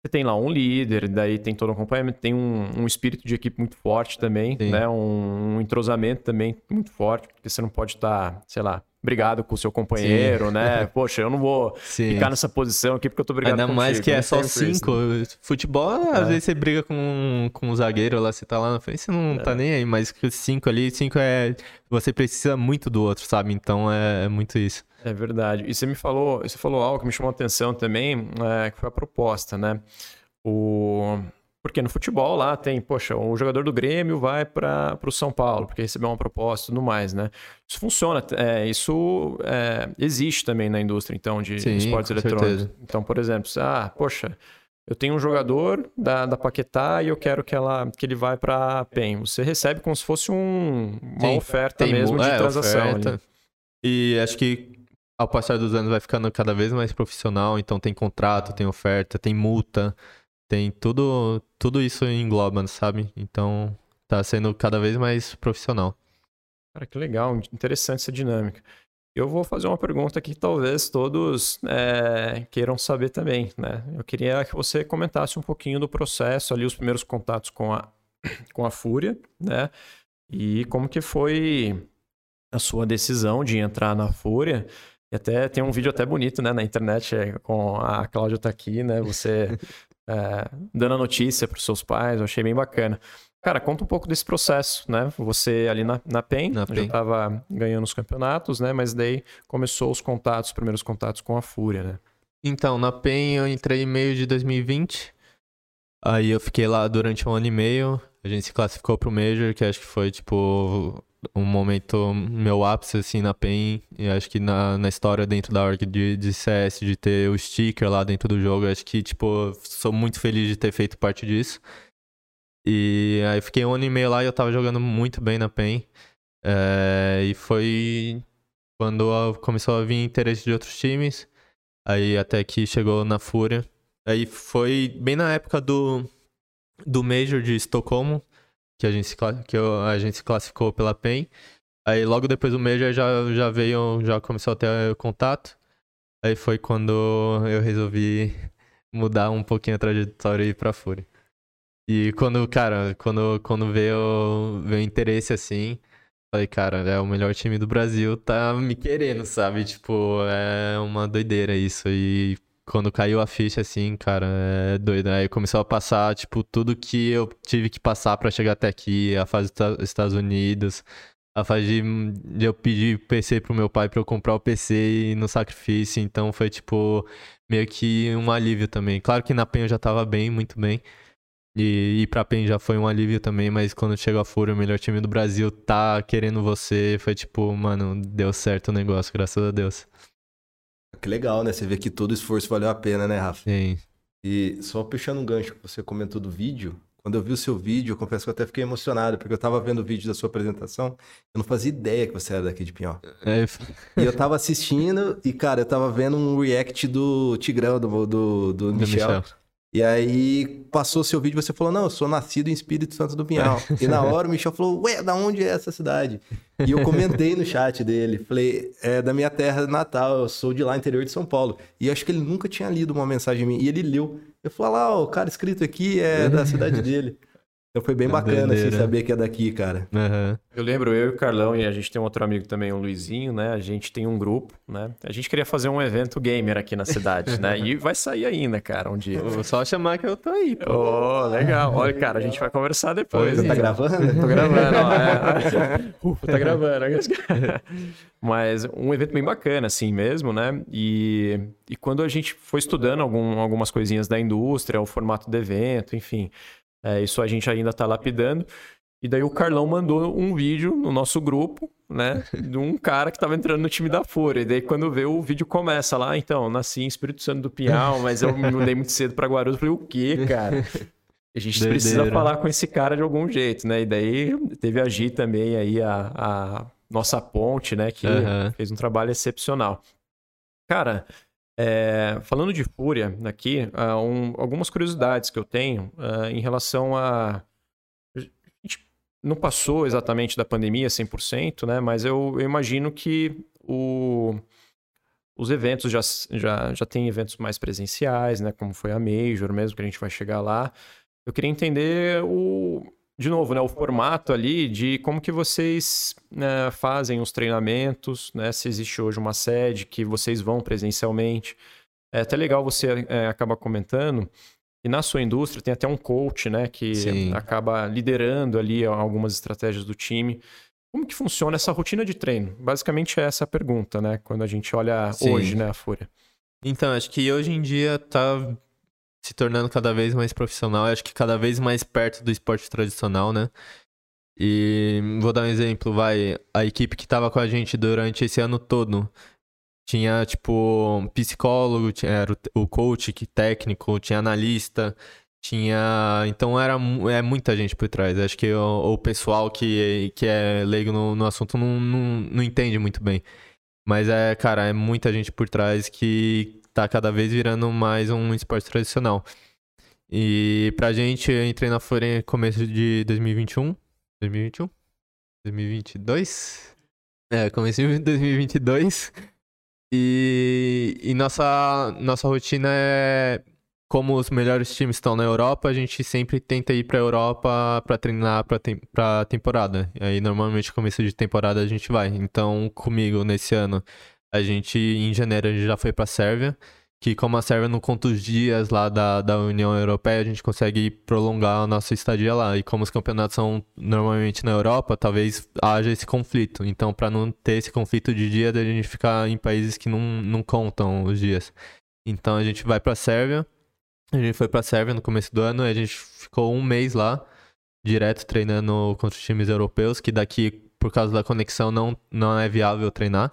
você tem lá um líder, daí tem todo um acompanhamento, tem um, um espírito de equipe muito forte também, Sim. né? Um, um entrosamento também muito forte, porque você não pode estar, sei lá, brigado com o seu companheiro, Sim. né? Poxa, eu não vou Sim. ficar nessa posição aqui porque eu tô brigado Ainda contigo. mais que é só cinco. Isso, né? Futebol, é. às vezes você briga com, com um zagueiro lá, você tá lá na frente, você não é. tá nem aí, mas cinco ali, cinco é. Você precisa muito do outro, sabe? Então é, é muito isso. É verdade. E você me falou, você falou algo que me chamou a atenção também, é, que foi a proposta, né? O porque no futebol lá tem, poxa, o jogador do Grêmio vai para o São Paulo, porque recebeu uma proposta e tudo mais, né? Isso funciona, é, isso é, existe também na indústria, então, de Sim, esportes eletrônicos. Certeza. Então, por exemplo, ah, poxa, eu tenho um jogador da, da Paquetá e eu quero que, ela, que ele vá para a PEN. Você recebe como se fosse um, uma tem, oferta mesmo de é, transação. E acho que ao passar dos anos vai ficando cada vez mais profissional, então tem contrato, tem oferta, tem multa tem tudo, tudo isso engloba, sabe? Então tá sendo cada vez mais profissional. Cara, que legal, interessante essa dinâmica. Eu vou fazer uma pergunta que talvez todos é, queiram saber também, né? Eu queria que você comentasse um pouquinho do processo ali, os primeiros contatos com a, com a Fúria, né? E como que foi a sua decisão de entrar na Fúria. E até tem um vídeo até bonito, né, na internet, é, com a Cláudia tá aqui, né? Você é, dando a notícia para os seus pais, eu achei bem bacana. Cara, conta um pouco desse processo, né? Você ali na, na PEN, na já estava ganhando os campeonatos, né? Mas daí começou os contatos, os primeiros contatos com a Fúria, né? Então, na PEN eu entrei em meio de 2020. Aí eu fiquei lá durante um ano e meio. A gente se classificou pro Major, que acho que foi, tipo, um momento, meu ápice, assim, na PEN. E acho que na, na história dentro da org de, de CS, de ter o sticker lá dentro do jogo, acho que, tipo, sou muito feliz de ter feito parte disso. E aí fiquei um ano e meio lá e eu tava jogando muito bem na PEN. É, e foi quando começou a vir interesse de outros times. Aí até que chegou na Fúria. Aí foi bem na época do, do Major de Estocolmo que a gente se, que a gente se classificou pela PEN. Aí logo depois do Major já, já veio, já começou a ter contato. Aí foi quando eu resolvi mudar um pouquinho a trajetória e ir pra Fúria. E quando, cara, quando, quando veio, veio interesse assim, falei, cara, é o melhor time do Brasil, tá me querendo, sabe? Tipo, é uma doideira isso. E quando caiu a ficha, assim, cara, é doido. Aí começou a passar, tipo, tudo que eu tive que passar para chegar até aqui, a fase dos Estados Unidos, a fase de, eu pedir PC pro meu pai para eu comprar o PC no sacrifício. Então foi, tipo, meio que um alívio também. Claro que na PEN eu já tava bem, muito bem. E ir pra PEN já foi um alívio também, mas quando chegou a Fúria, o melhor time do Brasil, tá querendo você, foi tipo, mano, deu certo o negócio, graças a Deus. Que legal, né? Você vê que todo esforço valeu a pena, né, Rafa? Sim. E só puxando um gancho que você comentou do vídeo, quando eu vi o seu vídeo, eu confesso que eu até fiquei emocionado, porque eu tava vendo o vídeo da sua apresentação, eu não fazia ideia que você era daqui de Pinhal. É. E eu tava assistindo, e cara, eu tava vendo um react do Tigrão, do, do, do, Michel. Do Michel. E aí passou seu vídeo e você falou: Não, eu sou nascido em Espírito Santo do Pinhal. e na hora o Michel falou: Ué, da onde é essa cidade? E eu comentei no chat dele: Falei, é da minha terra natal, eu sou de lá, interior de São Paulo. E acho que ele nunca tinha lido uma mensagem minha. E ele leu. Eu falei: Ah, o cara escrito aqui é da cidade dele. Então foi bem é bacana, assim, saber que é daqui, cara. Uhum. Eu lembro, eu e o Carlão, e a gente tem um outro amigo também, o Luizinho, né? A gente tem um grupo, né? A gente queria fazer um evento gamer aqui na cidade, né? E vai sair ainda, cara, um dia. Vou só chamar que eu tô aí, pô. Oh, legal. Olha, cara, a gente vai conversar depois. Você tá gravando? Tô gravando, ó. É. Ufa, tá gravando. Mas um evento bem bacana, assim mesmo, né? E, e quando a gente foi estudando algum, algumas coisinhas da indústria, o formato do evento, enfim... É, isso a gente ainda está lapidando. E daí o Carlão mandou um vídeo no nosso grupo, né? De um cara que estava entrando no time da Fúria. E daí quando vê o vídeo começa lá, então, nasci em Espírito Santo do Pinhal, mas eu me mudei muito cedo para Guarulhos. Falei, o quê, cara? A gente Doideira. precisa falar com esse cara de algum jeito, né? E daí teve a Gi também aí, a, a nossa ponte, né? Que uhum. fez um trabalho excepcional. Cara, é, falando de Fúria aqui, uh, um, algumas curiosidades que eu tenho uh, em relação a. A gente não passou exatamente da pandemia 100%, né? Mas eu, eu imagino que o, os eventos já, já, já tem eventos mais presenciais, né? Como foi a Major mesmo, que a gente vai chegar lá. Eu queria entender o, de novo, né, o formato ali de como que vocês né, fazem os treinamentos, né, se existe hoje uma sede que vocês vão presencialmente. É até legal você é, acabar comentando e na sua indústria tem até um coach, né, que Sim. acaba liderando ali algumas estratégias do time. Como que funciona essa rotina de treino? Basicamente é essa a pergunta, né, quando a gente olha Sim. hoje, né, a Fúria. Então, acho que hoje em dia tá se tornando cada vez mais profissional, acho que cada vez mais perto do esporte tradicional, né? E vou dar um exemplo, vai, a equipe que tava com a gente durante esse ano todo tinha, tipo, psicólogo, tinha, era o coach técnico, tinha analista, tinha. Então era é muita gente por trás. Acho que o, o pessoal que, que é leigo no, no assunto não, não, não entende muito bem. Mas é, cara, é muita gente por trás que tá cada vez virando mais um esporte tradicional. E pra gente, eu entrei na Floren no começo de 2021. 2021? 2022? É, começo de 2022. E, e nossa, nossa rotina é como os melhores times estão na Europa, a gente sempre tenta ir para a Europa para treinar para tem, a temporada. E aí normalmente começo de temporada a gente vai. Então comigo nesse ano a gente em janeiro a gente já foi para Sérvia, que como a Sérvia não conta os dias lá da, da União Europeia, a gente consegue prolongar a nossa estadia lá. E como os campeonatos são normalmente na Europa, talvez haja esse conflito. Então para não ter esse conflito de dia, a gente ficar em países que não, não contam os dias. Então a gente vai para Sérvia a gente foi pra Sérvia no começo do ano, a gente ficou um mês lá, direto treinando contra os times europeus, que daqui, por causa da conexão, não, não é viável treinar.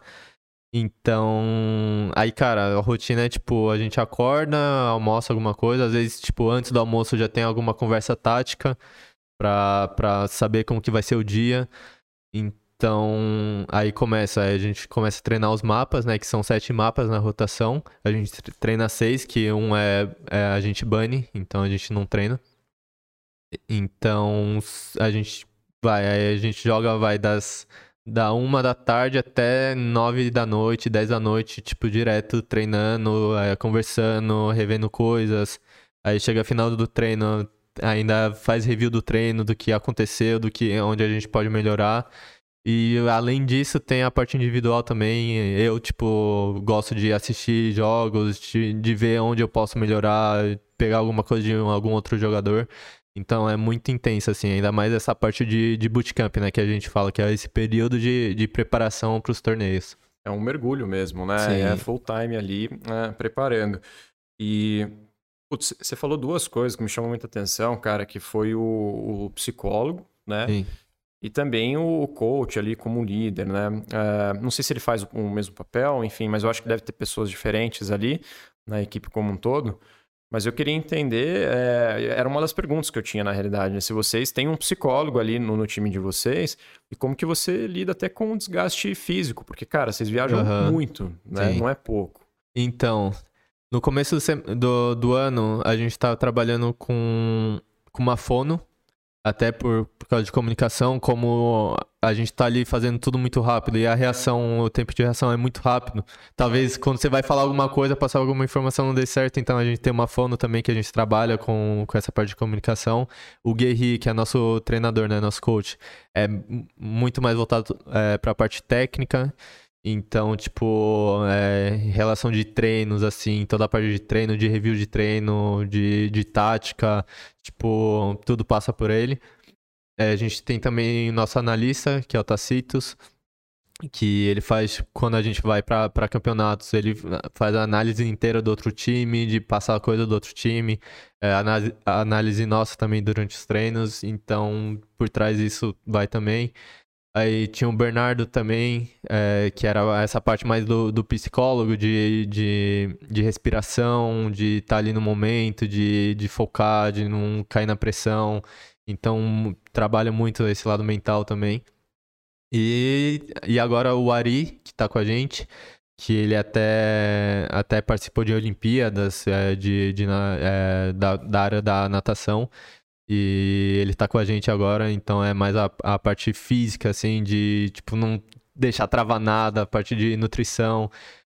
Então, aí, cara, a rotina é tipo, a gente acorda, almoça alguma coisa, às vezes, tipo, antes do almoço já tem alguma conversa tática pra, pra saber como que vai ser o dia. Então, aí começa, a gente começa a treinar os mapas, né? Que são sete mapas na rotação. A gente treina seis, que um é, é a gente bane, então a gente não treina. Então, a gente vai, aí a gente joga, vai das da uma da tarde até nove da noite, dez da noite, tipo, direto treinando, é, conversando, revendo coisas. Aí chega final do treino, ainda faz review do treino, do que aconteceu, do que onde a gente pode melhorar. E além disso, tem a parte individual também. Eu, tipo, gosto de assistir jogos, de, de ver onde eu posso melhorar, pegar alguma coisa de algum outro jogador. Então é muito intenso, assim, ainda mais essa parte de, de bootcamp, né? Que a gente fala que é esse período de, de preparação para os torneios. É um mergulho mesmo, né? Sim. É full time ali, né? preparando. E putz, você falou duas coisas que me chamam muita atenção, cara, que foi o, o psicólogo, né? Sim. E também o coach ali como líder, né? Uh, não sei se ele faz o, mesmo papel, enfim, mas eu acho que deve ter pessoas diferentes ali na equipe como um todo. Mas eu queria entender, é, era uma das perguntas que eu tinha na realidade, né? se vocês têm um psicólogo ali no, no, time de vocês e como que você lida até com o desgaste físico, porque, cara, vocês viajam uhum. muito, né? Não é pouco. Então, no começo do, do, do ano, a gente estava trabalhando com, com uma fono, até por, por causa de comunicação, como a gente tá ali fazendo tudo muito rápido e a reação, o tempo de reação é muito rápido. Talvez quando você vai falar alguma coisa, passar alguma informação não dê certo, então a gente tem uma fono também que a gente trabalha com, com essa parte de comunicação. O Guerri, que é nosso treinador, né, nosso coach, é muito mais voltado é, para a parte técnica. Então, tipo, é, relação de treinos, assim, toda a parte de treino, de review de treino, de, de tática, tipo, tudo passa por ele. É, a gente tem também nosso analista, que é o Tacitus, que ele faz, quando a gente vai para campeonatos, ele faz a análise inteira do outro time, de passar a coisa do outro time, é, a análise nossa também durante os treinos, então por trás disso vai também. Aí tinha o Bernardo também, é, que era essa parte mais do, do psicólogo, de, de, de respiração, de estar tá ali no momento, de, de focar, de não cair na pressão. Então, trabalha muito esse lado mental também. E, e agora o Ari, que está com a gente, que ele até, até participou de Olimpíadas é, de, de, é, da, da área da natação. E ele tá com a gente agora, então é mais a, a parte física, assim, de, tipo, não deixar travar nada, a parte de nutrição.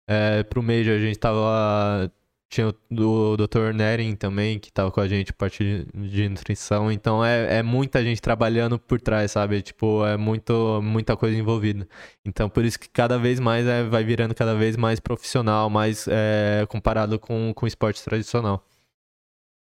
É, pro Major a gente tava tinha o, o Dr. Nering também, que tava com a gente, parte de nutrição. Então é, é muita gente trabalhando por trás, sabe? Tipo, é muito, muita coisa envolvida. Então por isso que cada vez mais é, vai virando cada vez mais profissional, mais é, comparado com, com o esporte tradicional.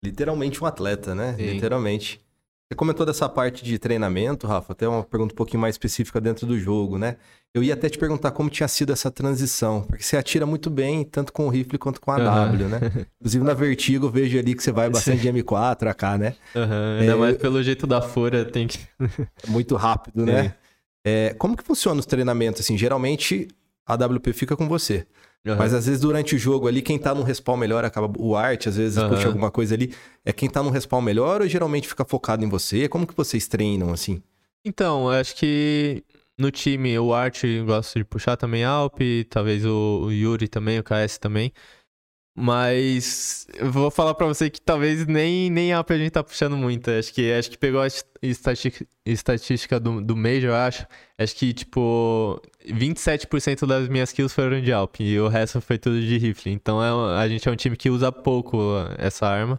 Literalmente um atleta, né? Sim. Literalmente. Você comentou dessa parte de treinamento, Rafa, até uma pergunta um pouquinho mais específica dentro do jogo, né? Eu ia até te perguntar como tinha sido essa transição, porque você atira muito bem, tanto com o rifle quanto com a Uhum. W, né? Inclusive na Vertigo eu vejo ali que você vai bastante de M4, AK, né? Uhum, ainda É, mais pelo jeito da fúria, tem que. Muito rápido, né? É, como que funciona os treinamentos? Assim, geralmente a WP fica com você. Uhum. Mas às vezes durante o jogo ali, quem tá num respawn melhor acaba o art, às vezes Aham. puxa alguma coisa ali. É quem tá num respawn melhor ou geralmente fica focado em você? Como que vocês treinam assim? Então, eu acho que no time o Art gosta de puxar também Alp, talvez o, o Yuri também, o KS também. Mas eu vou falar pra você que talvez nem, nem Alp a gente tá puxando muito. Acho que, acho que pegou a est- estatística, estatística do, do Major, eu acho. Acho que, tipo, 27% das minhas kills foram de Alp e o resto foi tudo de rifle. Então é, a gente é um time que usa pouco essa arma.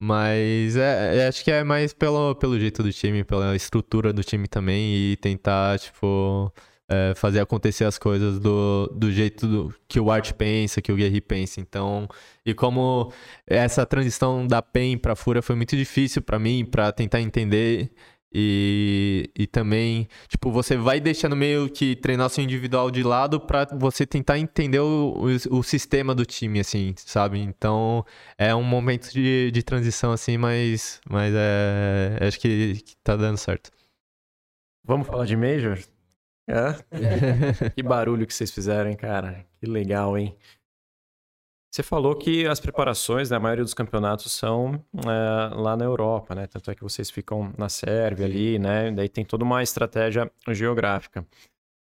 Mas é, é- acho que é mais pelo, pelo jeito do time, pela estrutura do time também e tentar, tipo, é, fazer acontecer as coisas do, do jeito do- que o Art pensa, que o Guerri pensa. Então, e como essa transição da PEN pra Fúria foi muito difícil pra mim, pra tentar entender. E, e também, tipo, você vai deixando meio que treinar seu individual de lado pra você tentar entender o, o, o sistema do time, assim, sabe? Então, é um momento de, de transição, assim, mas, mas é, acho que, que tá dando certo. Vamos falar de Major? É? Que barulho que vocês fizeram, hein, cara? Que legal, hein? Você falou que as preparações, né, a maioria dos campeonatos são é, lá na Europa, né? Tanto é que vocês ficam na Sérvia ali, né? Daí tem toda uma estratégia geográfica.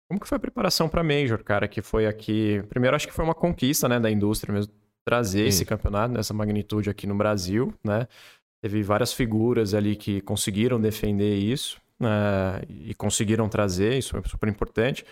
Como que foi a preparação para Major, cara? Que foi aqui. Primeiro, acho que foi uma conquista, né, da indústria mesmo, trazer Sim. esse campeonato nessa magnitude aqui no Brasil, né? Teve várias figuras ali que conseguiram defender isso né, e conseguiram trazer, isso é super importante.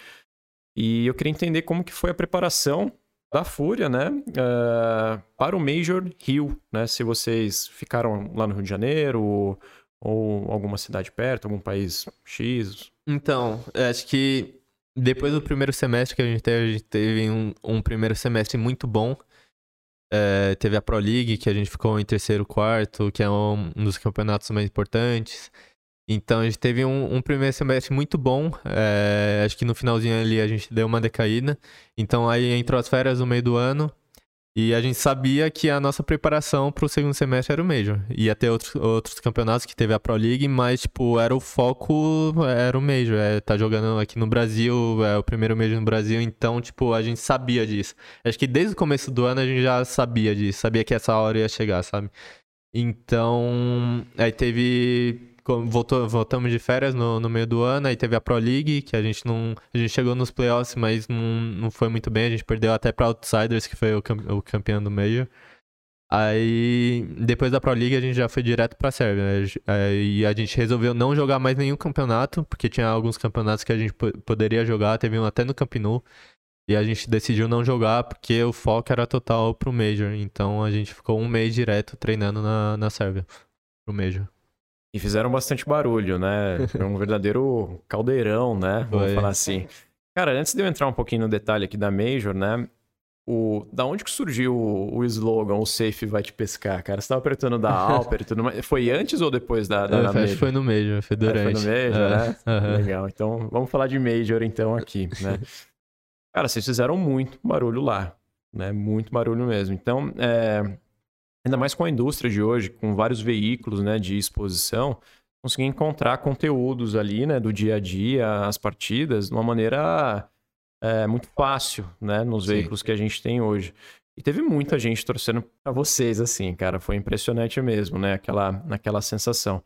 E eu queria entender como que foi a preparação da Fúria, né, eh, para o Major Rio, né? Se vocês ficaram lá no Rio de Janeiro ou, ou alguma cidade perto, algum país X. Então, acho que depois do primeiro semestre que a gente teve, a gente teve um, um primeiro semestre muito bom. É, teve a Pro League, que a gente ficou em terceiro, quarto, que é um, um dos campeonatos mais importantes. Então a gente teve um, um primeiro semestre muito bom. é, acho que no finalzinho ali a gente deu uma decaída. Então aí entrou as férias no meio do ano. E a gente sabia que a nossa preparação para o segundo semestre era o Major. Ia ter outros, outros campeonatos que teve a Pro League, mas, tipo, era o foco, era o Major. É, tá jogando aqui no Brasil, é o primeiro Major no Brasil, então, tipo, a gente sabia disso. Acho que desde o começo do ano a gente já sabia disso, sabia que essa hora ia chegar, sabe? Então, aí teve. Voltou, voltamos de férias no, no meio do ano, aí teve a Pro League, que a gente não. A gente chegou nos playoffs, mas não, não foi muito bem. A gente perdeu até pra Outsiders, que foi o, o campeão do Major. Aí, depois da Pro League, a gente já foi direto pra Sérvia. né? Aí a gente resolveu não jogar mais nenhum campeonato, porque tinha alguns campeonatos que a gente po- poderia jogar, teve um até no Camp. E a gente decidiu não jogar porque o foco era total pro Major. Então a gente ficou um mês direto treinando na, na Sérvia pro Major. E fizeram bastante barulho, né? Foi um verdadeiro caldeirão, né? Vamos Foi. falar assim. Cara, antes de eu entrar um pouquinho no detalhe aqui da Major, né? O, da onde que surgiu o, o slogan, o safe vai te pescar, cara? Você tava apertando da Alper e tudo mais. Foi antes ou depois da, da, Eu da Major? foi no Major, foi É, foi durante. no Major, É, né? aham. Legal. Então, vamos falar de Major então aqui, né? Cara, vocês fizeram muito barulho lá, né? Muito barulho mesmo. Então, é, ainda mais com a indústria de hoje, com vários veículos, né, de exposição, conseguir encontrar conteúdos ali, né, do dia a dia, as partidas, de uma maneira é, muito fácil, né, nos Sim. veículos que a gente tem hoje. E teve muita gente torcendo pra vocês, assim, cara. Foi impressionante mesmo, né? Aquela, aquela sensação.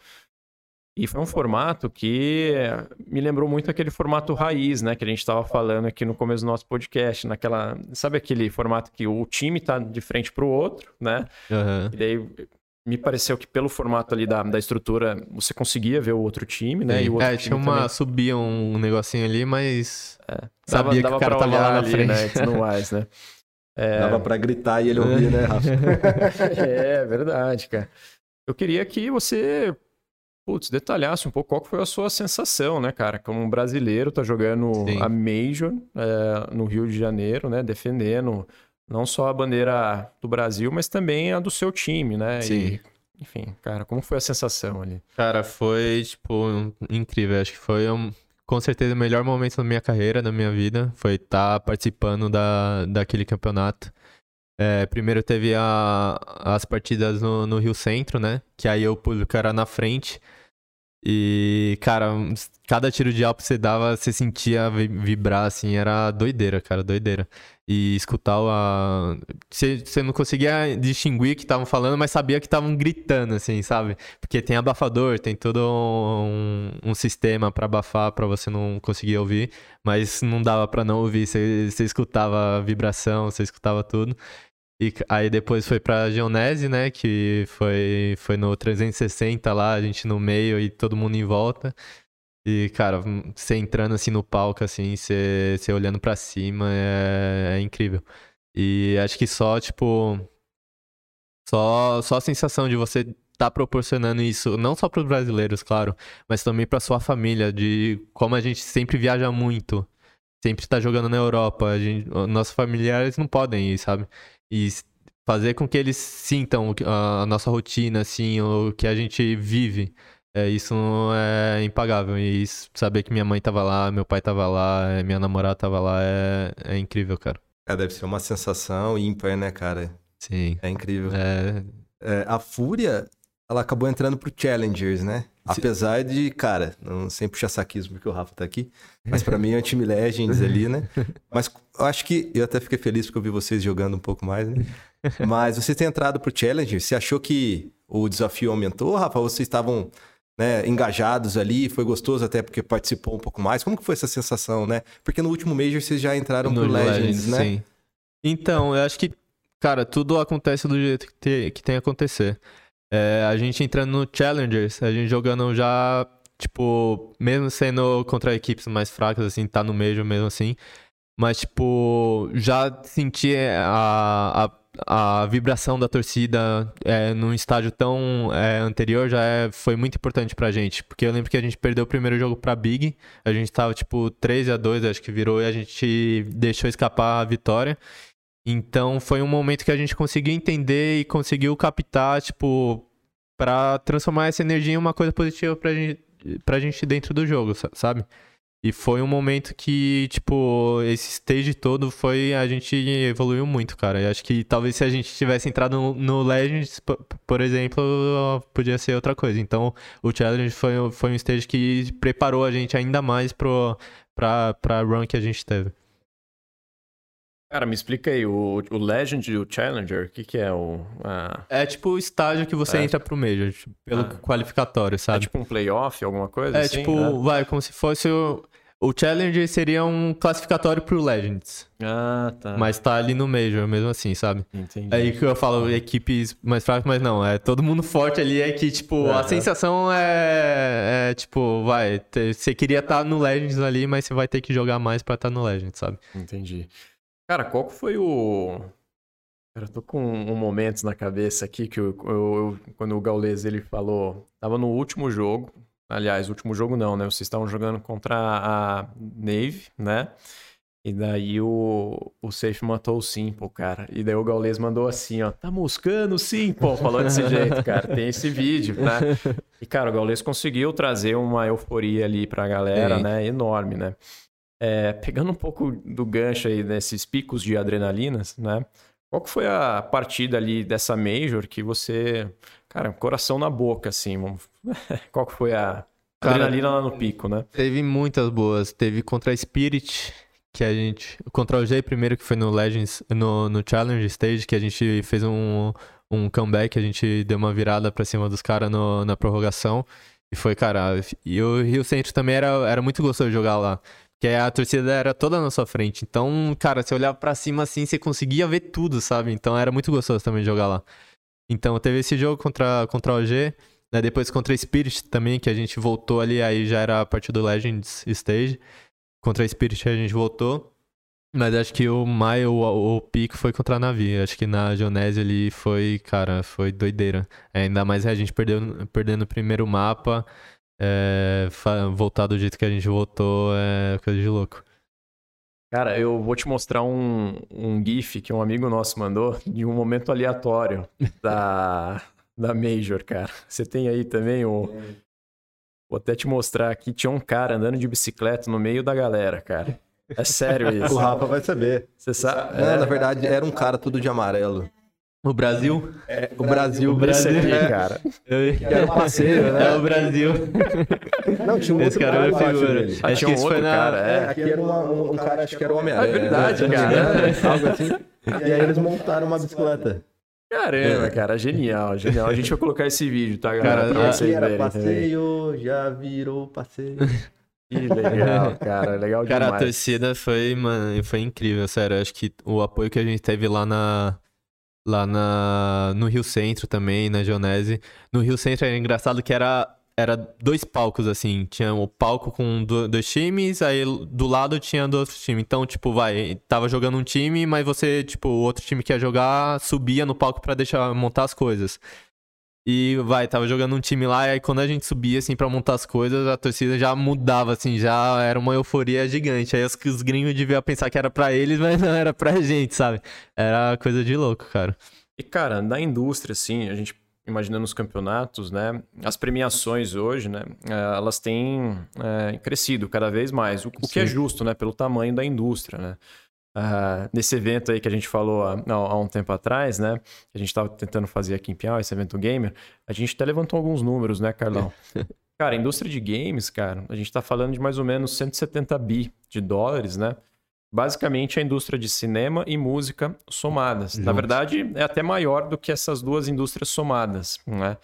E foi um formato que eh, me lembrou muito aquele formato raiz, né? Que a gente estava falando aqui no começo do nosso podcast. Naquela. Sabe aquele formato que o time tá de frente pro outro, né? Aham. E daí me pareceu que pelo formato ali da, da estrutura você conseguia ver o outro time, né? E o outro É, time tinha uma. também Subia um negocinho ali, mas. dava- Sabia que dava o cara tava lá na ali, frente. Né, e tudo mais, né? É... Dava pra gritar e ele ouvia, né, Rafa? é, verdade, cara. Eu queria que você putz, detalhasse um pouco qual foi a sua sensação, né, cara? Como um brasileiro, tá jogando Sim. a Major é, no Rio de Janeiro, né? Defendendo não só a bandeira do Brasil, mas também a do seu time, né? Sim. E, enfim, cara, como foi a sensação ali? Cara, foi, tipo, incrível. Acho que foi, um, com certeza, o melhor momento da minha carreira, da minha vida. Foi estar tá participando da, daquele campeonato. É, primeiro teve a, as partidas no, no, Rio Centro, né? Que aí o público era na frente. E, cara, cada tiro de alvo que você dava, você sentia vibrar, assim, era doideira, cara, doideira. E escutar a. Você, você não conseguia distinguir o que estavam falando, mas sabia que estavam gritando, assim, sabe? Porque tem abafador, tem todo um, um sistema para abafar, para você não conseguir ouvir, mas não dava para não ouvir, você, você escutava a vibração, você escutava tudo. E aí depois foi pra Geonese, né? Que foi, foi no 360 lá, a gente no meio e todo mundo em volta. E, cara, você entrando assim no palco, assim, você, você olhando para cima, é, é, incrível. E acho que só, tipo. Só, só a sensação de você tá proporcionando isso, não só para os brasileiros, claro, mas também para sua família, de como a gente sempre viaja muito, sempre está jogando na Europa, gente, nossos familiares não podem ir, sabe? E fazer com que eles sintam a nossa rotina, assim, o que a gente vive. É, isso é impagável. E saber que minha mãe tava lá, meu pai tava lá, é, minha namorada tava lá, é, é incrível, cara. É, deve ser uma sensação ímpar, né, cara? Sim. É incrível. É... É, a Fúria, ela acabou entrando pro Challengers, né? Apesar de, cara, não sem puxar saquismo porque o Rafa tá aqui, mas para mim é um time Legends ali, né? Mas eu acho que eu até fiquei feliz porque eu vi vocês jogando um pouco mais, né? Mas você tem entrado pro Challenger, você achou que o desafio aumentou, Rafa? Vocês estavam né, engajados ali, foi gostoso até porque participou um pouco mais. Como que foi essa sensação, né? Porque no último Major vocês já entraram no pro Legends, Legends, né? Sim. Então, eu acho que, cara, tudo acontece do jeito que tem que, tem que acontecer. É, a gente entrando no Challengers, a gente jogando já, tipo, mesmo sendo contra equipes mais fracas, assim, tá no meio mesmo assim. Mas, tipo, já senti a, a, a vibração da torcida é, num estádio tão é, anterior já é, foi muito importante pra gente. Porque eu lembro que a gente perdeu o primeiro jogo pra Big, a gente tava, tipo, 13 a 2 acho que virou, e a gente deixou escapar a vitória. Então foi um momento que a gente conseguiu entender e conseguiu captar, tipo, para transformar essa energia em uma coisa positiva pra gente, pra gente dentro do jogo, sabe? E foi um momento que, tipo, esse stage todo foi. A gente evoluiu muito, cara. E acho que talvez se a gente tivesse entrado no, Legends, por exemplo, podia ser outra coisa. Então, o Challenge foi, foi um stage que preparou a gente ainda mais pro, pra, pra run que a gente teve. Cara, me explica aí, o, o Legend e o Challenger, o que, que é o. É tipo o estágio que você é. entra pro Major, tipo, pelo ah. qualificatório, sabe? É tipo um playoff, alguma coisa? É assim? tipo, é. vai, como se fosse o. O Challenger seria um classificatório pro Legends. Ah, tá. Mas tá ali no Major, mesmo assim, sabe? Entendi. É aí que eu falo equipes mais fracas, mas não, é todo mundo forte ali, é que, tipo, a sensação é, é, tipo, vai, você queria estar tá no Legends ali, mas você vai ter que jogar mais pra estar tá no Legends, sabe? Entendi. Cara, qual foi o. Cara, eu tô com um momentos na cabeça aqui que eu, eu, eu, quando o Gaules ele falou. Tava no último jogo. Aliás, último jogo não, né? Vocês estavam jogando contra a Nave, né? E daí o, o Safe matou o Simple, cara. E daí o Gaules mandou assim, ó. Tá moscando o Simple? Falou desse jeito, cara. Tem esse vídeo, né? E, cara, o Gaules conseguiu trazer uma euforia ali pra galera, né? Enorme, né? É, pegando um pouco do gancho aí desses picos de adrenalinas, né? Qual que foi a partida ali dessa Major que você, cara, coração na boca, assim, qual que foi a cara, adrenalina lá no pico, né? Teve muitas boas, teve contra a Spirit, que a gente, contra o G primeiro que foi no Legends, no, no Challenge Stage, que a gente fez um, um comeback, a gente deu uma virada pra cima dos caras na prorrogação, e foi, cara, e o Rio Centro também era, era muito gostoso de jogar lá. Que a torcida era toda na sua frente. Então, cara, você olhava para cima assim, você conseguia ver tudo, sabe? Então era muito gostoso também jogar lá. Então teve esse jogo contra, contra o OG, né? depois contra a Spirit também, que a gente voltou ali, aí já era a partir do Legends Stage. Contra a Spirit a gente voltou. Mas acho que o Mai, o, o pico foi contra a Navi. Acho que na Geonese ali foi, cara, foi doideira. Ainda mais a gente perdeu, perdendo o primeiro mapa. É, voltar do jeito que a gente voltou é coisa de louco. Cara, eu vou te mostrar um, um GIF que um amigo nosso mandou de um momento aleatório da, da Major, cara. Você tem aí também o. Vou até te mostrar aqui. Tinha um cara andando de bicicleta no meio da galera, cara. É sério isso. o Rafa vai saber. Você sabe? Não, é... na verdade, era um cara tudo de amarelo. O Brasil? É, o Brasil. O Brasil, aqui, é. cara. Eu... Era um parceiro, né? É o Brasil. Não, tinha um Esse outro cara, cara figura. Acho tinha um outro na... cara, é. Aqui era um, um, cara, acho que era o Homem-Aranha. É verdade, né? cara. É, algo assim. E aí eles montaram uma bicicleta. Caramba, cara, genial, genial. A gente vai colocar esse vídeo, tá, galera? Cara, pra vocês verem. passeio, já virou passeio. Que legal, cara, legal cara, demais. Cara, a torcida foi, mano, foi incrível, sério. Acho que o apoio que a gente teve lá na lá na, no Rio Centro também, na Geonese. No Rio Centro era engraçado que era, era dois palcos, assim. Tinha o palco com dois times, aí do lado tinha dois times. Então, tipo, vai, tava jogando um time, mas você, tipo, o outro time que ia jogar subia no palco para deixar montar as coisas. E vai, tava jogando um time lá, e aí quando a gente subia, assim, pra montar as coisas, a torcida já mudava, assim, já era uma euforia gigante. Aí os, os gringos deviam pensar que era para eles, mas não era pra gente, sabe? Era coisa de louco, cara. E, cara, na indústria, assim, a gente imaginando os campeonatos, né? As premiações hoje, né? Eh, elas têm é, crescido cada vez mais, o, o que é justo, né? Pelo tamanho da indústria, né? Uh, nesse evento aí que a gente falou há, há um tempo atrás, né? Que a gente estava tentando fazer aqui em Piau, esse evento gamer, a gente até levantou alguns números, né, Carlão? cara, a indústria de games, cara, a gente está falando de mais ou menos 170 bi de dólares, né? Basicamente a indústria de cinema e música somadas. Na verdade, é até maior do que essas duas indústrias somadas, né?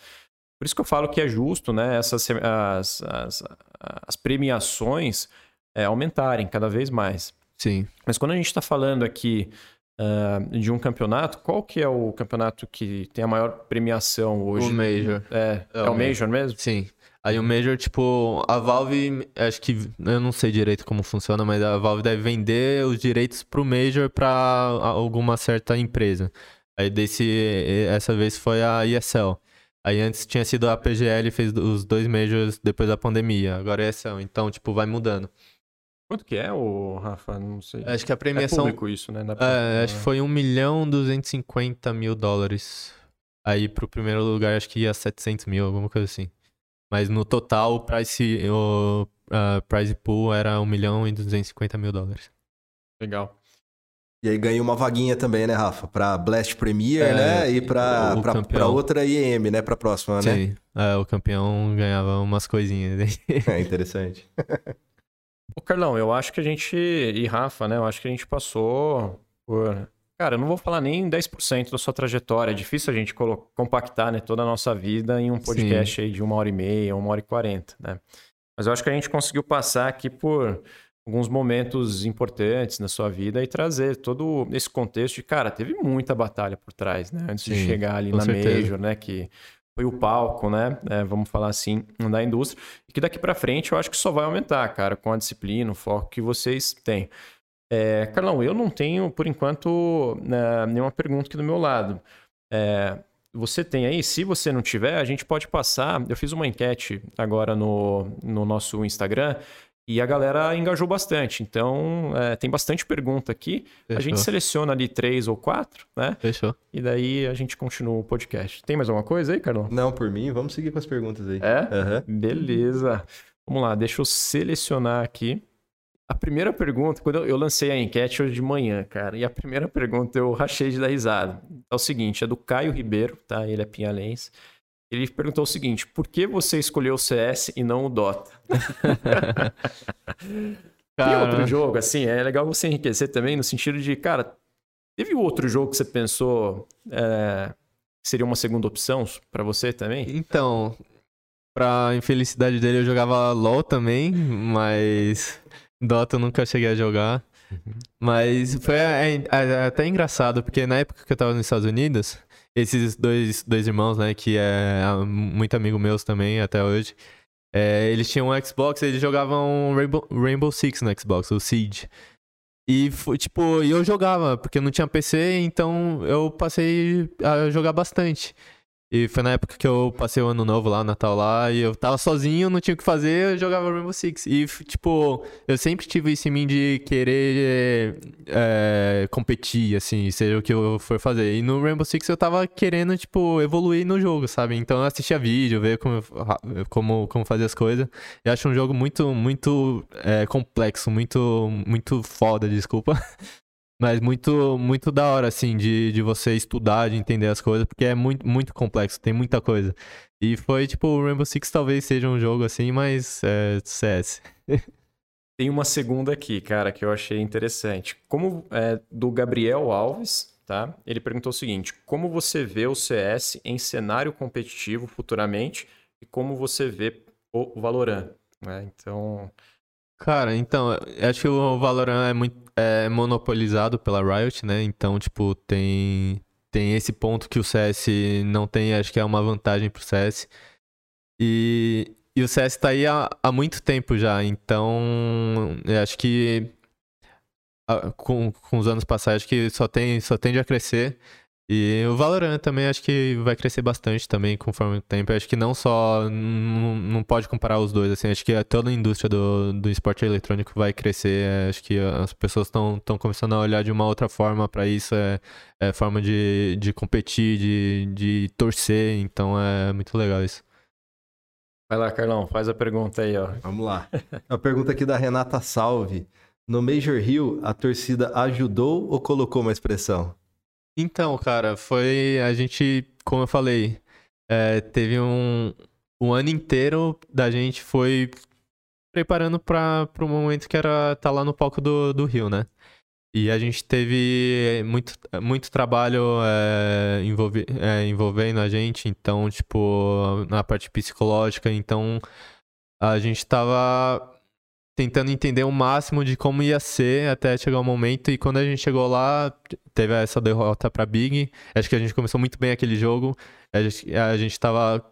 Por isso que eu falo que é justo, né? Essas as, as, as premiações é, aumentarem cada vez mais. Sim. Mas quando a gente está falando aqui uh, de um campeonato, qual que é o campeonato que tem a maior premiação hoje? O Major. É, é, é o Major mesmo? Sim. Aí o Major, tipo, a Valve, acho que, eu não sei direito como funciona, mas a Valve deve vender os direitos pro Major para alguma certa empresa. Aí desse, essa vez foi a ESL. Aí antes tinha sido a PGL, fez os dois Majors depois da pandemia, agora é a ESL. Então, tipo, vai mudando. Quanto que é, o Rafa? Não sei. Acho que a premiação. É público isso, né? É, acho que foi 1 milhão 250 mil dólares. Aí pro primeiro lugar acho que ia 700 mil, alguma coisa assim. Mas no total o price, o uh, price pool era 1 milhão e 250 mil dólares. Legal. E aí ganhei uma vaguinha também, né, Rafa? Pra Blast Premier, é, né? E pra, pra, pra, outra IEM, né? Pra próxima, né? Sim, é, o campeão ganhava umas coisinhas. é interessante. Ô, Carlão, eu acho que a gente, e Rafa, né? Eu acho que a gente passou por. Cara, eu não vou falar nem 10% da sua trajetória. É difícil a gente compactar né, toda a nossa vida em um podcast Sim. aí de uma hora e meia, uma hora e quarenta, né? Mas eu acho que a gente conseguiu passar aqui por alguns momentos importantes na sua vida e trazer todo esse contexto de, cara, teve muita batalha por trás, né? Antes Sim, de chegar ali na certeza. Major, né? Que foi o palco, né? É, vamos falar assim, da indústria. E que daqui para frente eu acho que só vai aumentar, cara, com a disciplina, o foco que vocês têm. É, Carlão, eu não tenho, por enquanto, né, nenhuma pergunta aqui do meu lado. É, você tem aí? Se você não tiver, a gente pode passar. Eu fiz uma enquete agora no, no nosso Instagram e a galera engajou bastante. Então, é, tem bastante pergunta aqui. Fechou. A gente seleciona ali três ou quatro, né? Fechou. E daí a gente continua o podcast. Tem mais alguma coisa aí, Carlão? Não, por mim. Vamos seguir com as perguntas aí. É? Uhum. Beleza. Vamos lá, deixa eu selecionar aqui. A primeira pergunta, quando eu lancei a enquete hoje de manhã, cara, e a primeira pergunta eu rachei de dar risada. É o seguinte, é do Caio Ribeiro, tá? Ele é pinhalense. Ele perguntou o seguinte: por que você escolheu o CS e não o Dota? Tem outro jogo, assim, é legal você enriquecer também, no sentido de, cara, teve outro jogo que você pensou é, seria uma segunda opção para você também? Então, pra infelicidade dele, eu jogava LOL também, mas Dota eu nunca cheguei a jogar. Uhum. Mas foi é, é, é até engraçado, porque na época que eu tava nos Estados Unidos, esses dois, dois irmãos, né, que é muito amigo meus também até hoje, é, eles tinham um Xbox, eles jogavam Rainbow, Rainbow Six no Xbox, o Siege. E, tipo, eu jogava, porque eu não tinha PC, então eu passei a jogar bastante. E foi na época que eu passei o ano novo lá, Natal lá, e eu tava sozinho, não tinha o que fazer, eu jogava Rainbow Six. E, tipo, eu sempre tive isso em mim de querer é, competir, assim, seja o que eu for fazer. E no Rainbow Six eu tava querendo, tipo, evoluir no jogo, sabe? Então eu assistia vídeo, ver como, como, como fazer as coisas. Eu acho um jogo muito, muito é, complexo, muito, muito foda, desculpa. Mas muito, muito da hora, assim, de, de você estudar, de entender as coisas, porque é muito, muito complexo, tem muita coisa. E foi, tipo, o Rainbow Six talvez seja um jogo assim, mas é CS. tem uma segunda aqui, cara, que eu achei interessante. Como é, do Gabriel Alves, tá? Ele perguntou o seguinte: como você vê o CS em cenário competitivo futuramente e como você vê o Valorant? Né? Então, Cara, então, acho que o Valorant é muito é monopolizado pela Riot, né? Então, tipo, tem tem esse ponto que o CS não tem, acho que é uma vantagem pro CS. E, e o CS tá aí há, há muito tempo já, então acho que com, com os anos passados, acho que só, tem, só tende a crescer. E o Valorant também acho que vai crescer bastante também conforme o tempo. Acho que não só. Não, não pode comparar os dois, assim. Acho que toda a indústria do, do esporte eletrônico vai crescer. É, acho que as pessoas estão começando a olhar de uma outra forma para isso. É, é, forma de, de competir, de, de torcer. Então é muito legal isso. Vai lá, Carlão, faz a pergunta aí, ó. Vamos lá. A pergunta aqui da Renata Salve. No Major Hill, a torcida ajudou ou colocou uma expressão? Então, cara, foi. A gente, como eu falei, é, teve um. Ano inteiro da gente foi preparando para o momento que era estar tá lá no palco do, do Rio, né? E a gente teve muito, muito trabalho é, é, envolvendo a gente, então, tipo, na parte psicológica, então a gente tava tentando entender o máximo de como ia ser até chegar o momento. E quando a gente chegou lá, teve essa derrota para Big. Acho que a gente começou muito bem aquele jogo. A gente, a gente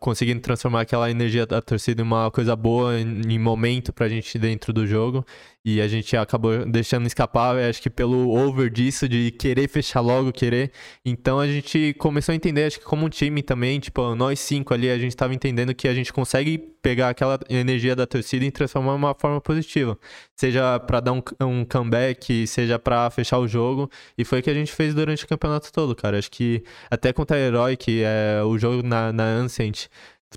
conseguindo transformar aquela energia da torcida em uma coisa boa, em, momento pra gente dentro do jogo. E a gente acabou deixando escapar, acho que pelo over disso, de querer fechar logo, querer. Então a gente começou a entender, acho que como um time também, tipo, nós cinco ali, a gente tava entendendo que a gente consegue pegar aquela energia da torcida e transformar em uma forma positiva. Seja para dar um, um comeback, seja para fechar o jogo. E foi o que a gente fez durante o campeonato todo, cara. Acho que até contra a Herói, que é o jogo na, na Ancient,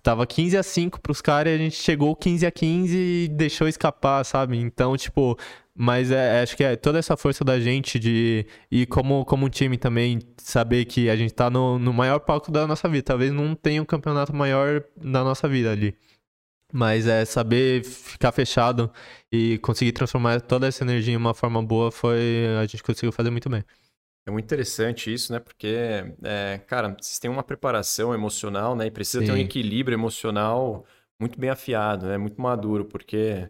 tava 15 a 5 pros caras e a gente chegou 15 a 15 e deixou escapar, sabe? Então, tipo, mas é, é, acho que é toda essa força da gente de e como como time também saber que a gente tá no, no maior palco da nossa vida. Talvez não tenha um campeonato maior da nossa vida ali. Mas é saber ficar fechado e conseguir transformar toda essa energia em uma forma boa foi a gente conseguiu fazer muito bem. É muito interessante isso, né? Porque, é, cara, vocês têm uma preparação emocional, né? E precisa Sim. ter um equilíbrio emocional muito bem afiado, né? Muito maduro, porque,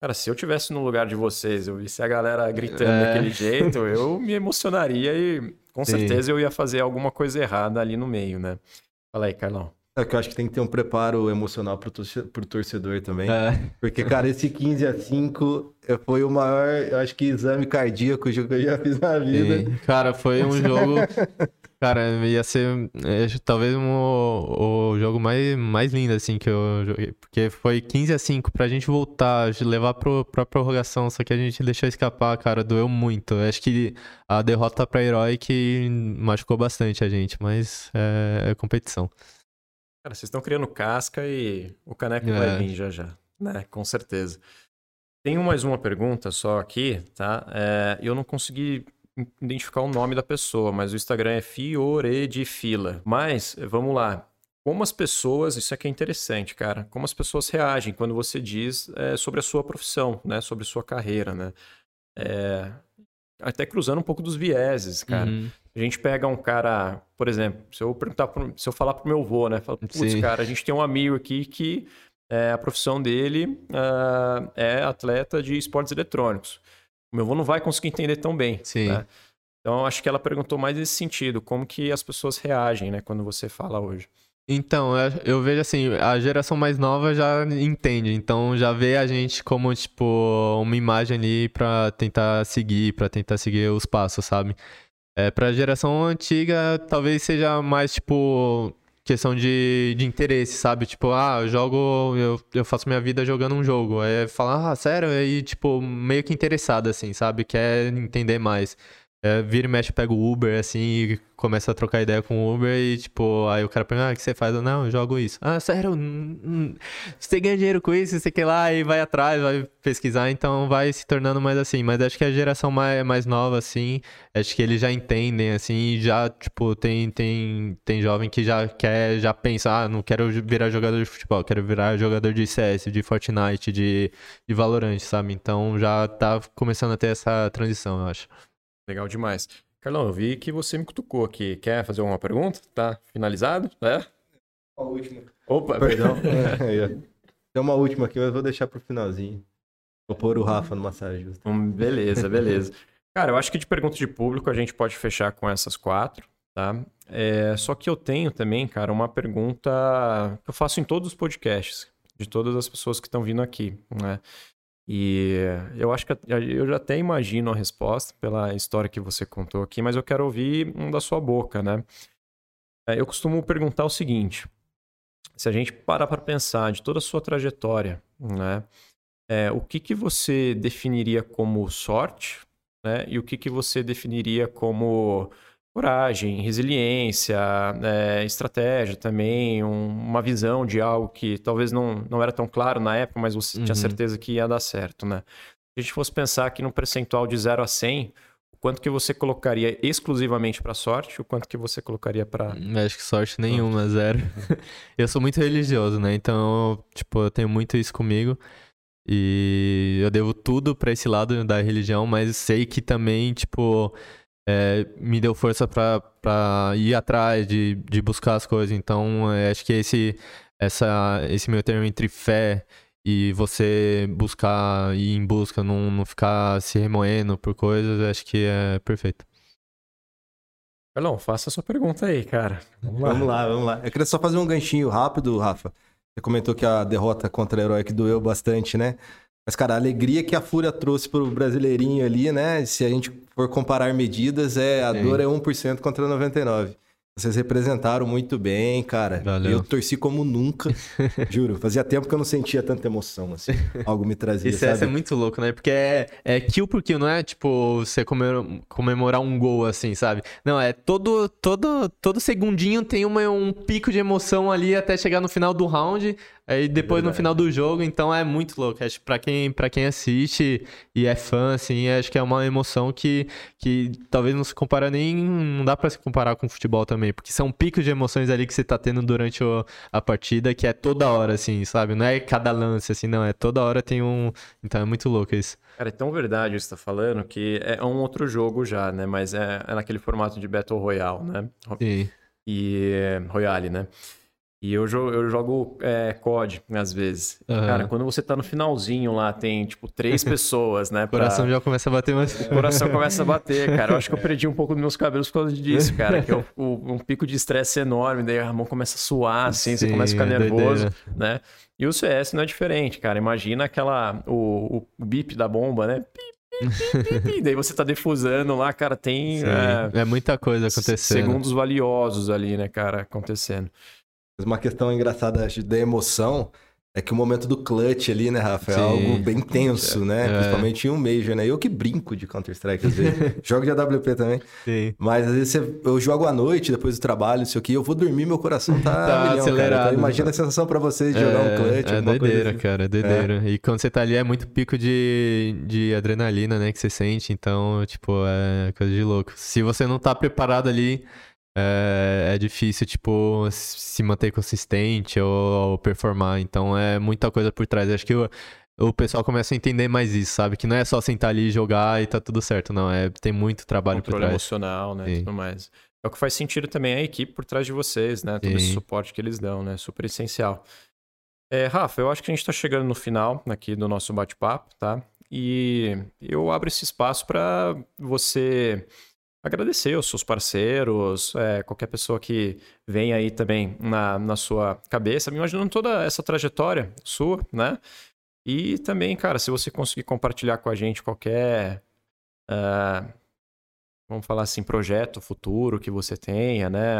cara, se eu tivesse no lugar de vocês, eu visse a galera gritando é. daquele jeito, eu me emocionaria e com Sim. certeza eu ia fazer alguma coisa errada ali no meio, né? Fala aí, Carlão. É que eu acho que tem que ter um preparo emocional pro, pro torcedor também. É. Porque, cara, esse 15 a 5 foi o maior, eu acho que, exame cardíaco que eu já fiz na vida. Sim. Cara, foi um jogo. cara, ia ser é, talvez um, o, jogo mais, mais lindo, assim, que eu joguei. Porque foi 15 a 5 pra gente voltar, levar pro, pra prorrogação, só que a gente deixou escapar, cara, doeu muito. Eu acho que a derrota pra Herói que machucou bastante a gente, mas é, é competição. Cara, vocês estão criando casca e o caneco é. vai vir já já, né? Com certeza. Tenho mais uma pergunta só aqui, tá? É, eu não consegui identificar o nome da pessoa, mas o Instagram é Fioredifila. Mas, vamos lá. Como as pessoas, isso aqui é interessante, cara, como as pessoas reagem quando você diz é, sobre a sua profissão, né? Sobre a sua carreira, né? É, até cruzando um pouco dos vieses, cara. Uhum. A gente pega um cara, por exemplo, se eu perguntar, pro, se eu falar pro meu avô, né? Fala, putz, cara, a gente tem um amigo aqui que é, a profissão dele uh, é atleta de esportes eletrônicos. O meu avô não vai conseguir entender tão bem. Sim. Né? Então, acho que ela perguntou mais nesse sentido, como que as pessoas reagem, né, quando você fala hoje. Então, eu- vejo assim, a geração mais nova já entende, então já vê a gente como, tipo, uma imagem ali pra tentar seguir, pra tentar seguir os passos, sabe? É, pra geração antiga, talvez seja mais, tipo, questão de, de interesse, sabe? Tipo, ah, eu jogo, eu, eu faço minha vida jogando um jogo. Aí fala, ah, sério? Aí, tipo, meio que interessado, assim, sabe? Quer entender mais. É, vira e mexe, pega o Uber, assim, e começa a trocar ideia com o Uber e, tipo, aí o cara pergunta, ah, o que você faz? Eu, não, eu jogo isso. Ah, sério? Você ganha dinheiro com isso, você quer lá e vai atrás, vai pesquisar, então vai se tornando mais assim. Mas acho que a geração mais, mais nova, assim, acho que eles já entendem, assim, já, tipo, tem, tem, tem jovem que já quer, já pensa, ah, não quero virar jogador de futebol, quero virar jogador de CS, de Fortnite, de, de Valorant, sabe? Então já tá começando a ter essa transição, eu acho. Legal demais. Carlão, eu vi que você me cutucou aqui. Quer fazer uma pergunta? Tá finalizado? É? A última. Opa, Perdão. Ó. Tem uma última aqui, mas eu vou deixar pro finalzinho. Vou pôr o Rafa numa saia justa. Hum, Beleza, beleza. Cara, eu acho que de perguntas de público a gente pode fechar com essas quatro, tá? É, só que eu tenho também, cara, uma pergunta que eu faço em todos os podcasts, de todas as pessoas que estão vindo aqui, né? E eu acho que eu já até imagino a resposta pela história que você contou aqui, mas eu quero ouvir um da sua boca, né? É, Eu costumo perguntar o seguinte: se a gente parar para pensar de toda a sua trajetória, né? É, o que que você definiria como sorte, né? E o que que você definiria como coragem, resiliência, é, estratégia também, um- uma visão de algo que talvez não, não era tão claro na época, mas você tinha Uhum. certeza que ia dar certo, né? Se a gente fosse pensar aqui no percentual de 0 a 100, o quanto que você colocaria exclusivamente para sorte, o quanto que você colocaria para Acho que sorte nenhuma, zero. Eu sou muito religioso, né? Então, tipo, eu tenho muito isso comigo. E eu devo tudo pra esse lado da religião, mas sei que também, tipo, é, me deu força pra, pra ir atrás de, de buscar as coisas. Então, é, acho que esse, essa, esse meu termo entre fé e você buscar, ir em busca, não, não ficar se remoendo por coisas, acho que é perfeito. Carlão, faça a sua pergunta aí, cara. Vamos lá. Vamos lá, vamos lá. Eu queria só fazer um ganchinho rápido, Rafa. Você comentou que a derrota contra o Herói que doeu bastante, né? Mas, cara, a alegria que a Fúria trouxe pro brasileirinho ali, né? Se a gente for comparar medidas, é a Sim. dor é 1% contra 99%. Vocês representaram muito bem, cara. Valeu. Eu torci como nunca. Juro, fazia tempo que eu não sentia tanta emoção, assim. Algo me trazia, Esse essa é sabe? muito louco, né? Porque é, é kill por kill, não é tipo você comemorar, comemorar um gol assim, sabe? Não, é todo todo todo segundinho tem uma, um pico de emoção ali até chegar no final do round, aí depois no Verdade. final do jogo, então é muito louco. Acho que pra quem, pra quem assiste e é fã, assim, acho que é uma emoção que, que talvez não se compara nem. Não dá pra se comparar com futebol também, porque são picos de emoções ali que você tá tendo durante o- a partida que é toda hora, assim, sabe? Não é cada lance, assim, não, é toda hora tem um. Então é muito louco isso. Cara, é tão verdade isso que você tá falando que é um outro jogo já, né? Mas é, é naquele formato de Battle Royale, né? Sim. E é, Royale, né? E eu, jo- eu jogo é, COD, às vezes. Aham. Cara, quando você tá no finalzinho lá, tem, tipo, três pessoas, né? O coração pra- já começa a bater mais. O coração começa a bater, cara. Eu acho que eu perdi um pouco dos meus cabelos por causa disso, cara. Que eu, o- um pico de estresse enorme, daí a mão começa a suar, assim, você Sim, começa a ficar é nervoso, doideira. né? E o CS não é diferente, cara. Imagina aquela. O, o bip da bomba, né? Pi, pi, pi, pi. daí você tá defusando lá, cara, tem. É, É muita coisa acontecendo. Segundos valiosos ali, né, cara, acontecendo. Uma questão engraçada da emoção é que o momento do clutch ali, né, Rafa? É Sim. algo bem tenso, né? É. Principalmente em um Major, né? Eu que brinco de Counter-Strike às vezes. Jogo de AWP também. Sim. Mas às vezes você- eu jogo à noite, depois do trabalho, não sei o que, eu vou dormir, meu coração tá, Tá milhão, cara. acelerado. Então, imagina a sensação pra vocês de jogar um clutch, é alguma doideira, assim. cara, é doideira. E quando você tá ali é muito pico de, de adrenalina, né, que você sente. Então, tipo, é coisa de louco. Se você não tá preparado ali, é, é difícil, tipo, se manter consistente ou, ou performar. Então, é muita coisa por trás. Acho que o, o pessoal começa a entender mais isso, sabe? Que não é só sentar ali e jogar e tá tudo certo, não. É, tem muito trabalho por Controle trás. emocional, né? Sim. Tudo mais. É o que faz sentido também a equipe por trás de vocês, né? Todo esse Sim. suporte que eles dão, né? Super essencial. É, Rafa, eu acho que a gente está chegando no final aqui do nosso bate-papo, tá? E eu abro esse espaço para você agradecer os seus parceiros, é, qualquer pessoa que vem aí também na, na sua cabeça, me imaginando toda essa trajetória sua, né? E também, cara, se você conseguir compartilhar com a gente qualquer. Uh, vamos falar assim, projeto futuro que você tenha, né?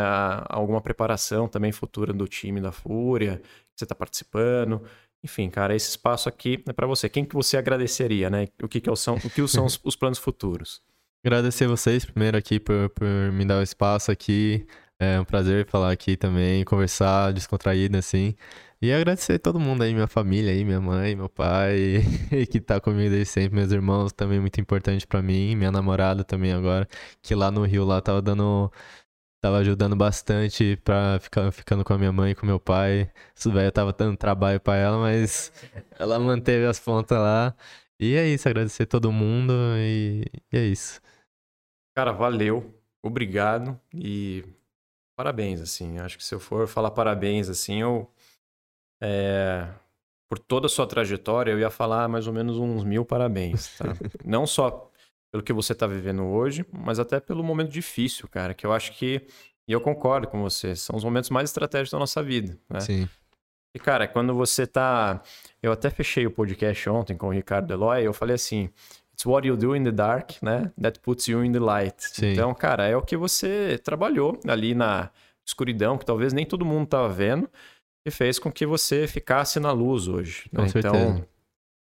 Alguma preparação também futura do time da Fúria, que você está participando. Enfim, cara, esse espaço aqui é para você. Quem que você agradeceria, né? O que, que são, o que são os, os planos futuros? Agradecer vocês primeiro aqui por, por me dar o espaço aqui. É um prazer falar aqui também, conversar descontraído assim. E agradecer todo mundo aí, minha família aí, minha mãe, meu pai, que tá comigo desde sempre, meus irmãos também muito importante para mim, minha namorada também agora, que lá no Rio lá tava dando tava ajudando bastante pra ficar ficando com a minha mãe com meu pai. Isso velho tava dando trabalho para ela, mas ela manteve as pontas lá. E é isso, agradecer todo mundo e, e é isso. Cara, valeu. Obrigado e parabéns, assim. Acho que se eu for falar parabéns, assim, eu é, por toda a sua trajetória, eu ia falar mais ou menos uns mil parabéns, tá? Não só pelo que você está vivendo hoje, mas até pelo momento difícil, cara, que eu acho que, e eu concordo com você, são os momentos mais estratégicos da nossa vida, né? Sim. E, cara, quando você tá... Eu até fechei o podcast ontem com o Ricardo Eloy, eu falei assim, it's what you do in the dark, né? That puts you in the light. Sim. Então, cara, é o que você trabalhou ali na escuridão, que talvez nem todo mundo tava vendo, e fez com que você ficasse na luz hoje. Né? Então,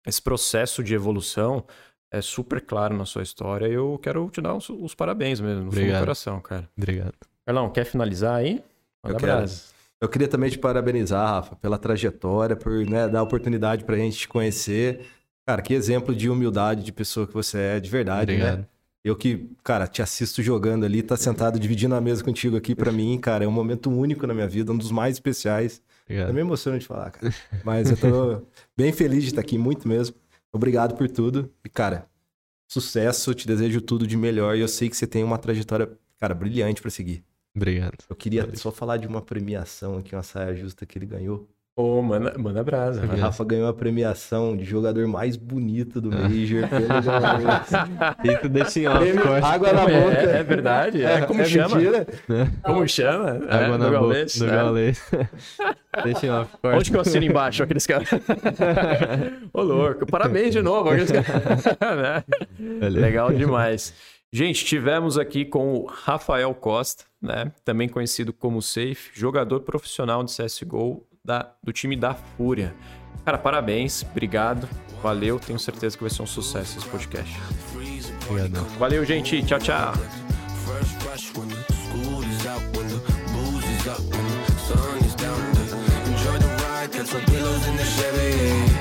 esse processo de evolução é super claro na sua história e eu quero te dar os, os parabéns mesmo, no Obrigado. fundo do coração, cara. Obrigado. Carlão, quer finalizar aí? Manda eu quero. Eu queria também te parabenizar, Rafa, pela trajetória, por né, dar a oportunidade pra gente te conhecer. Cara, que exemplo de humildade de pessoa que você é, de verdade, né? Obrigado. né? Eu que, cara, te assisto jogando ali, tá sentado dividindo a mesa contigo aqui para mim, cara, é um momento único na minha vida, um dos mais especiais. Obrigado. É meio emocionante falar, cara. Mas eu tô bem feliz de estar aqui, muito mesmo. Obrigado por tudo. E, cara, sucesso, te desejo tudo de melhor. E eu sei que você tem uma trajetória, cara, brilhante para seguir. Obrigado. Eu queria Valeu. só falar de uma premiação aqui, uma saia justa que ele ganhou. Ô, oh, manda, manda brasa. O Rafa ganhou a premiação de jogador mais bonito do Major. Isso deixa em off, Água na boca. É, é verdade. É, como é chama? Mentira. Como chama? Água é, na boca do galês. deixa em off. Corta. Onde que eu assino embaixo aqueles caras? Ô, louco. Parabéns de novo. Aqueles caras. Legal demais. Gente, tivemos aqui com o Rafael Costa, né? também conhecido como Safe, jogador profissional de CSGO da, do time da Fúria. Cara, parabéns, obrigado, valeu, tenho certeza que vai ser um sucesso esse podcast. Obrigado. Valeu, gente, tchau, tchau. some pillows in the Chevy.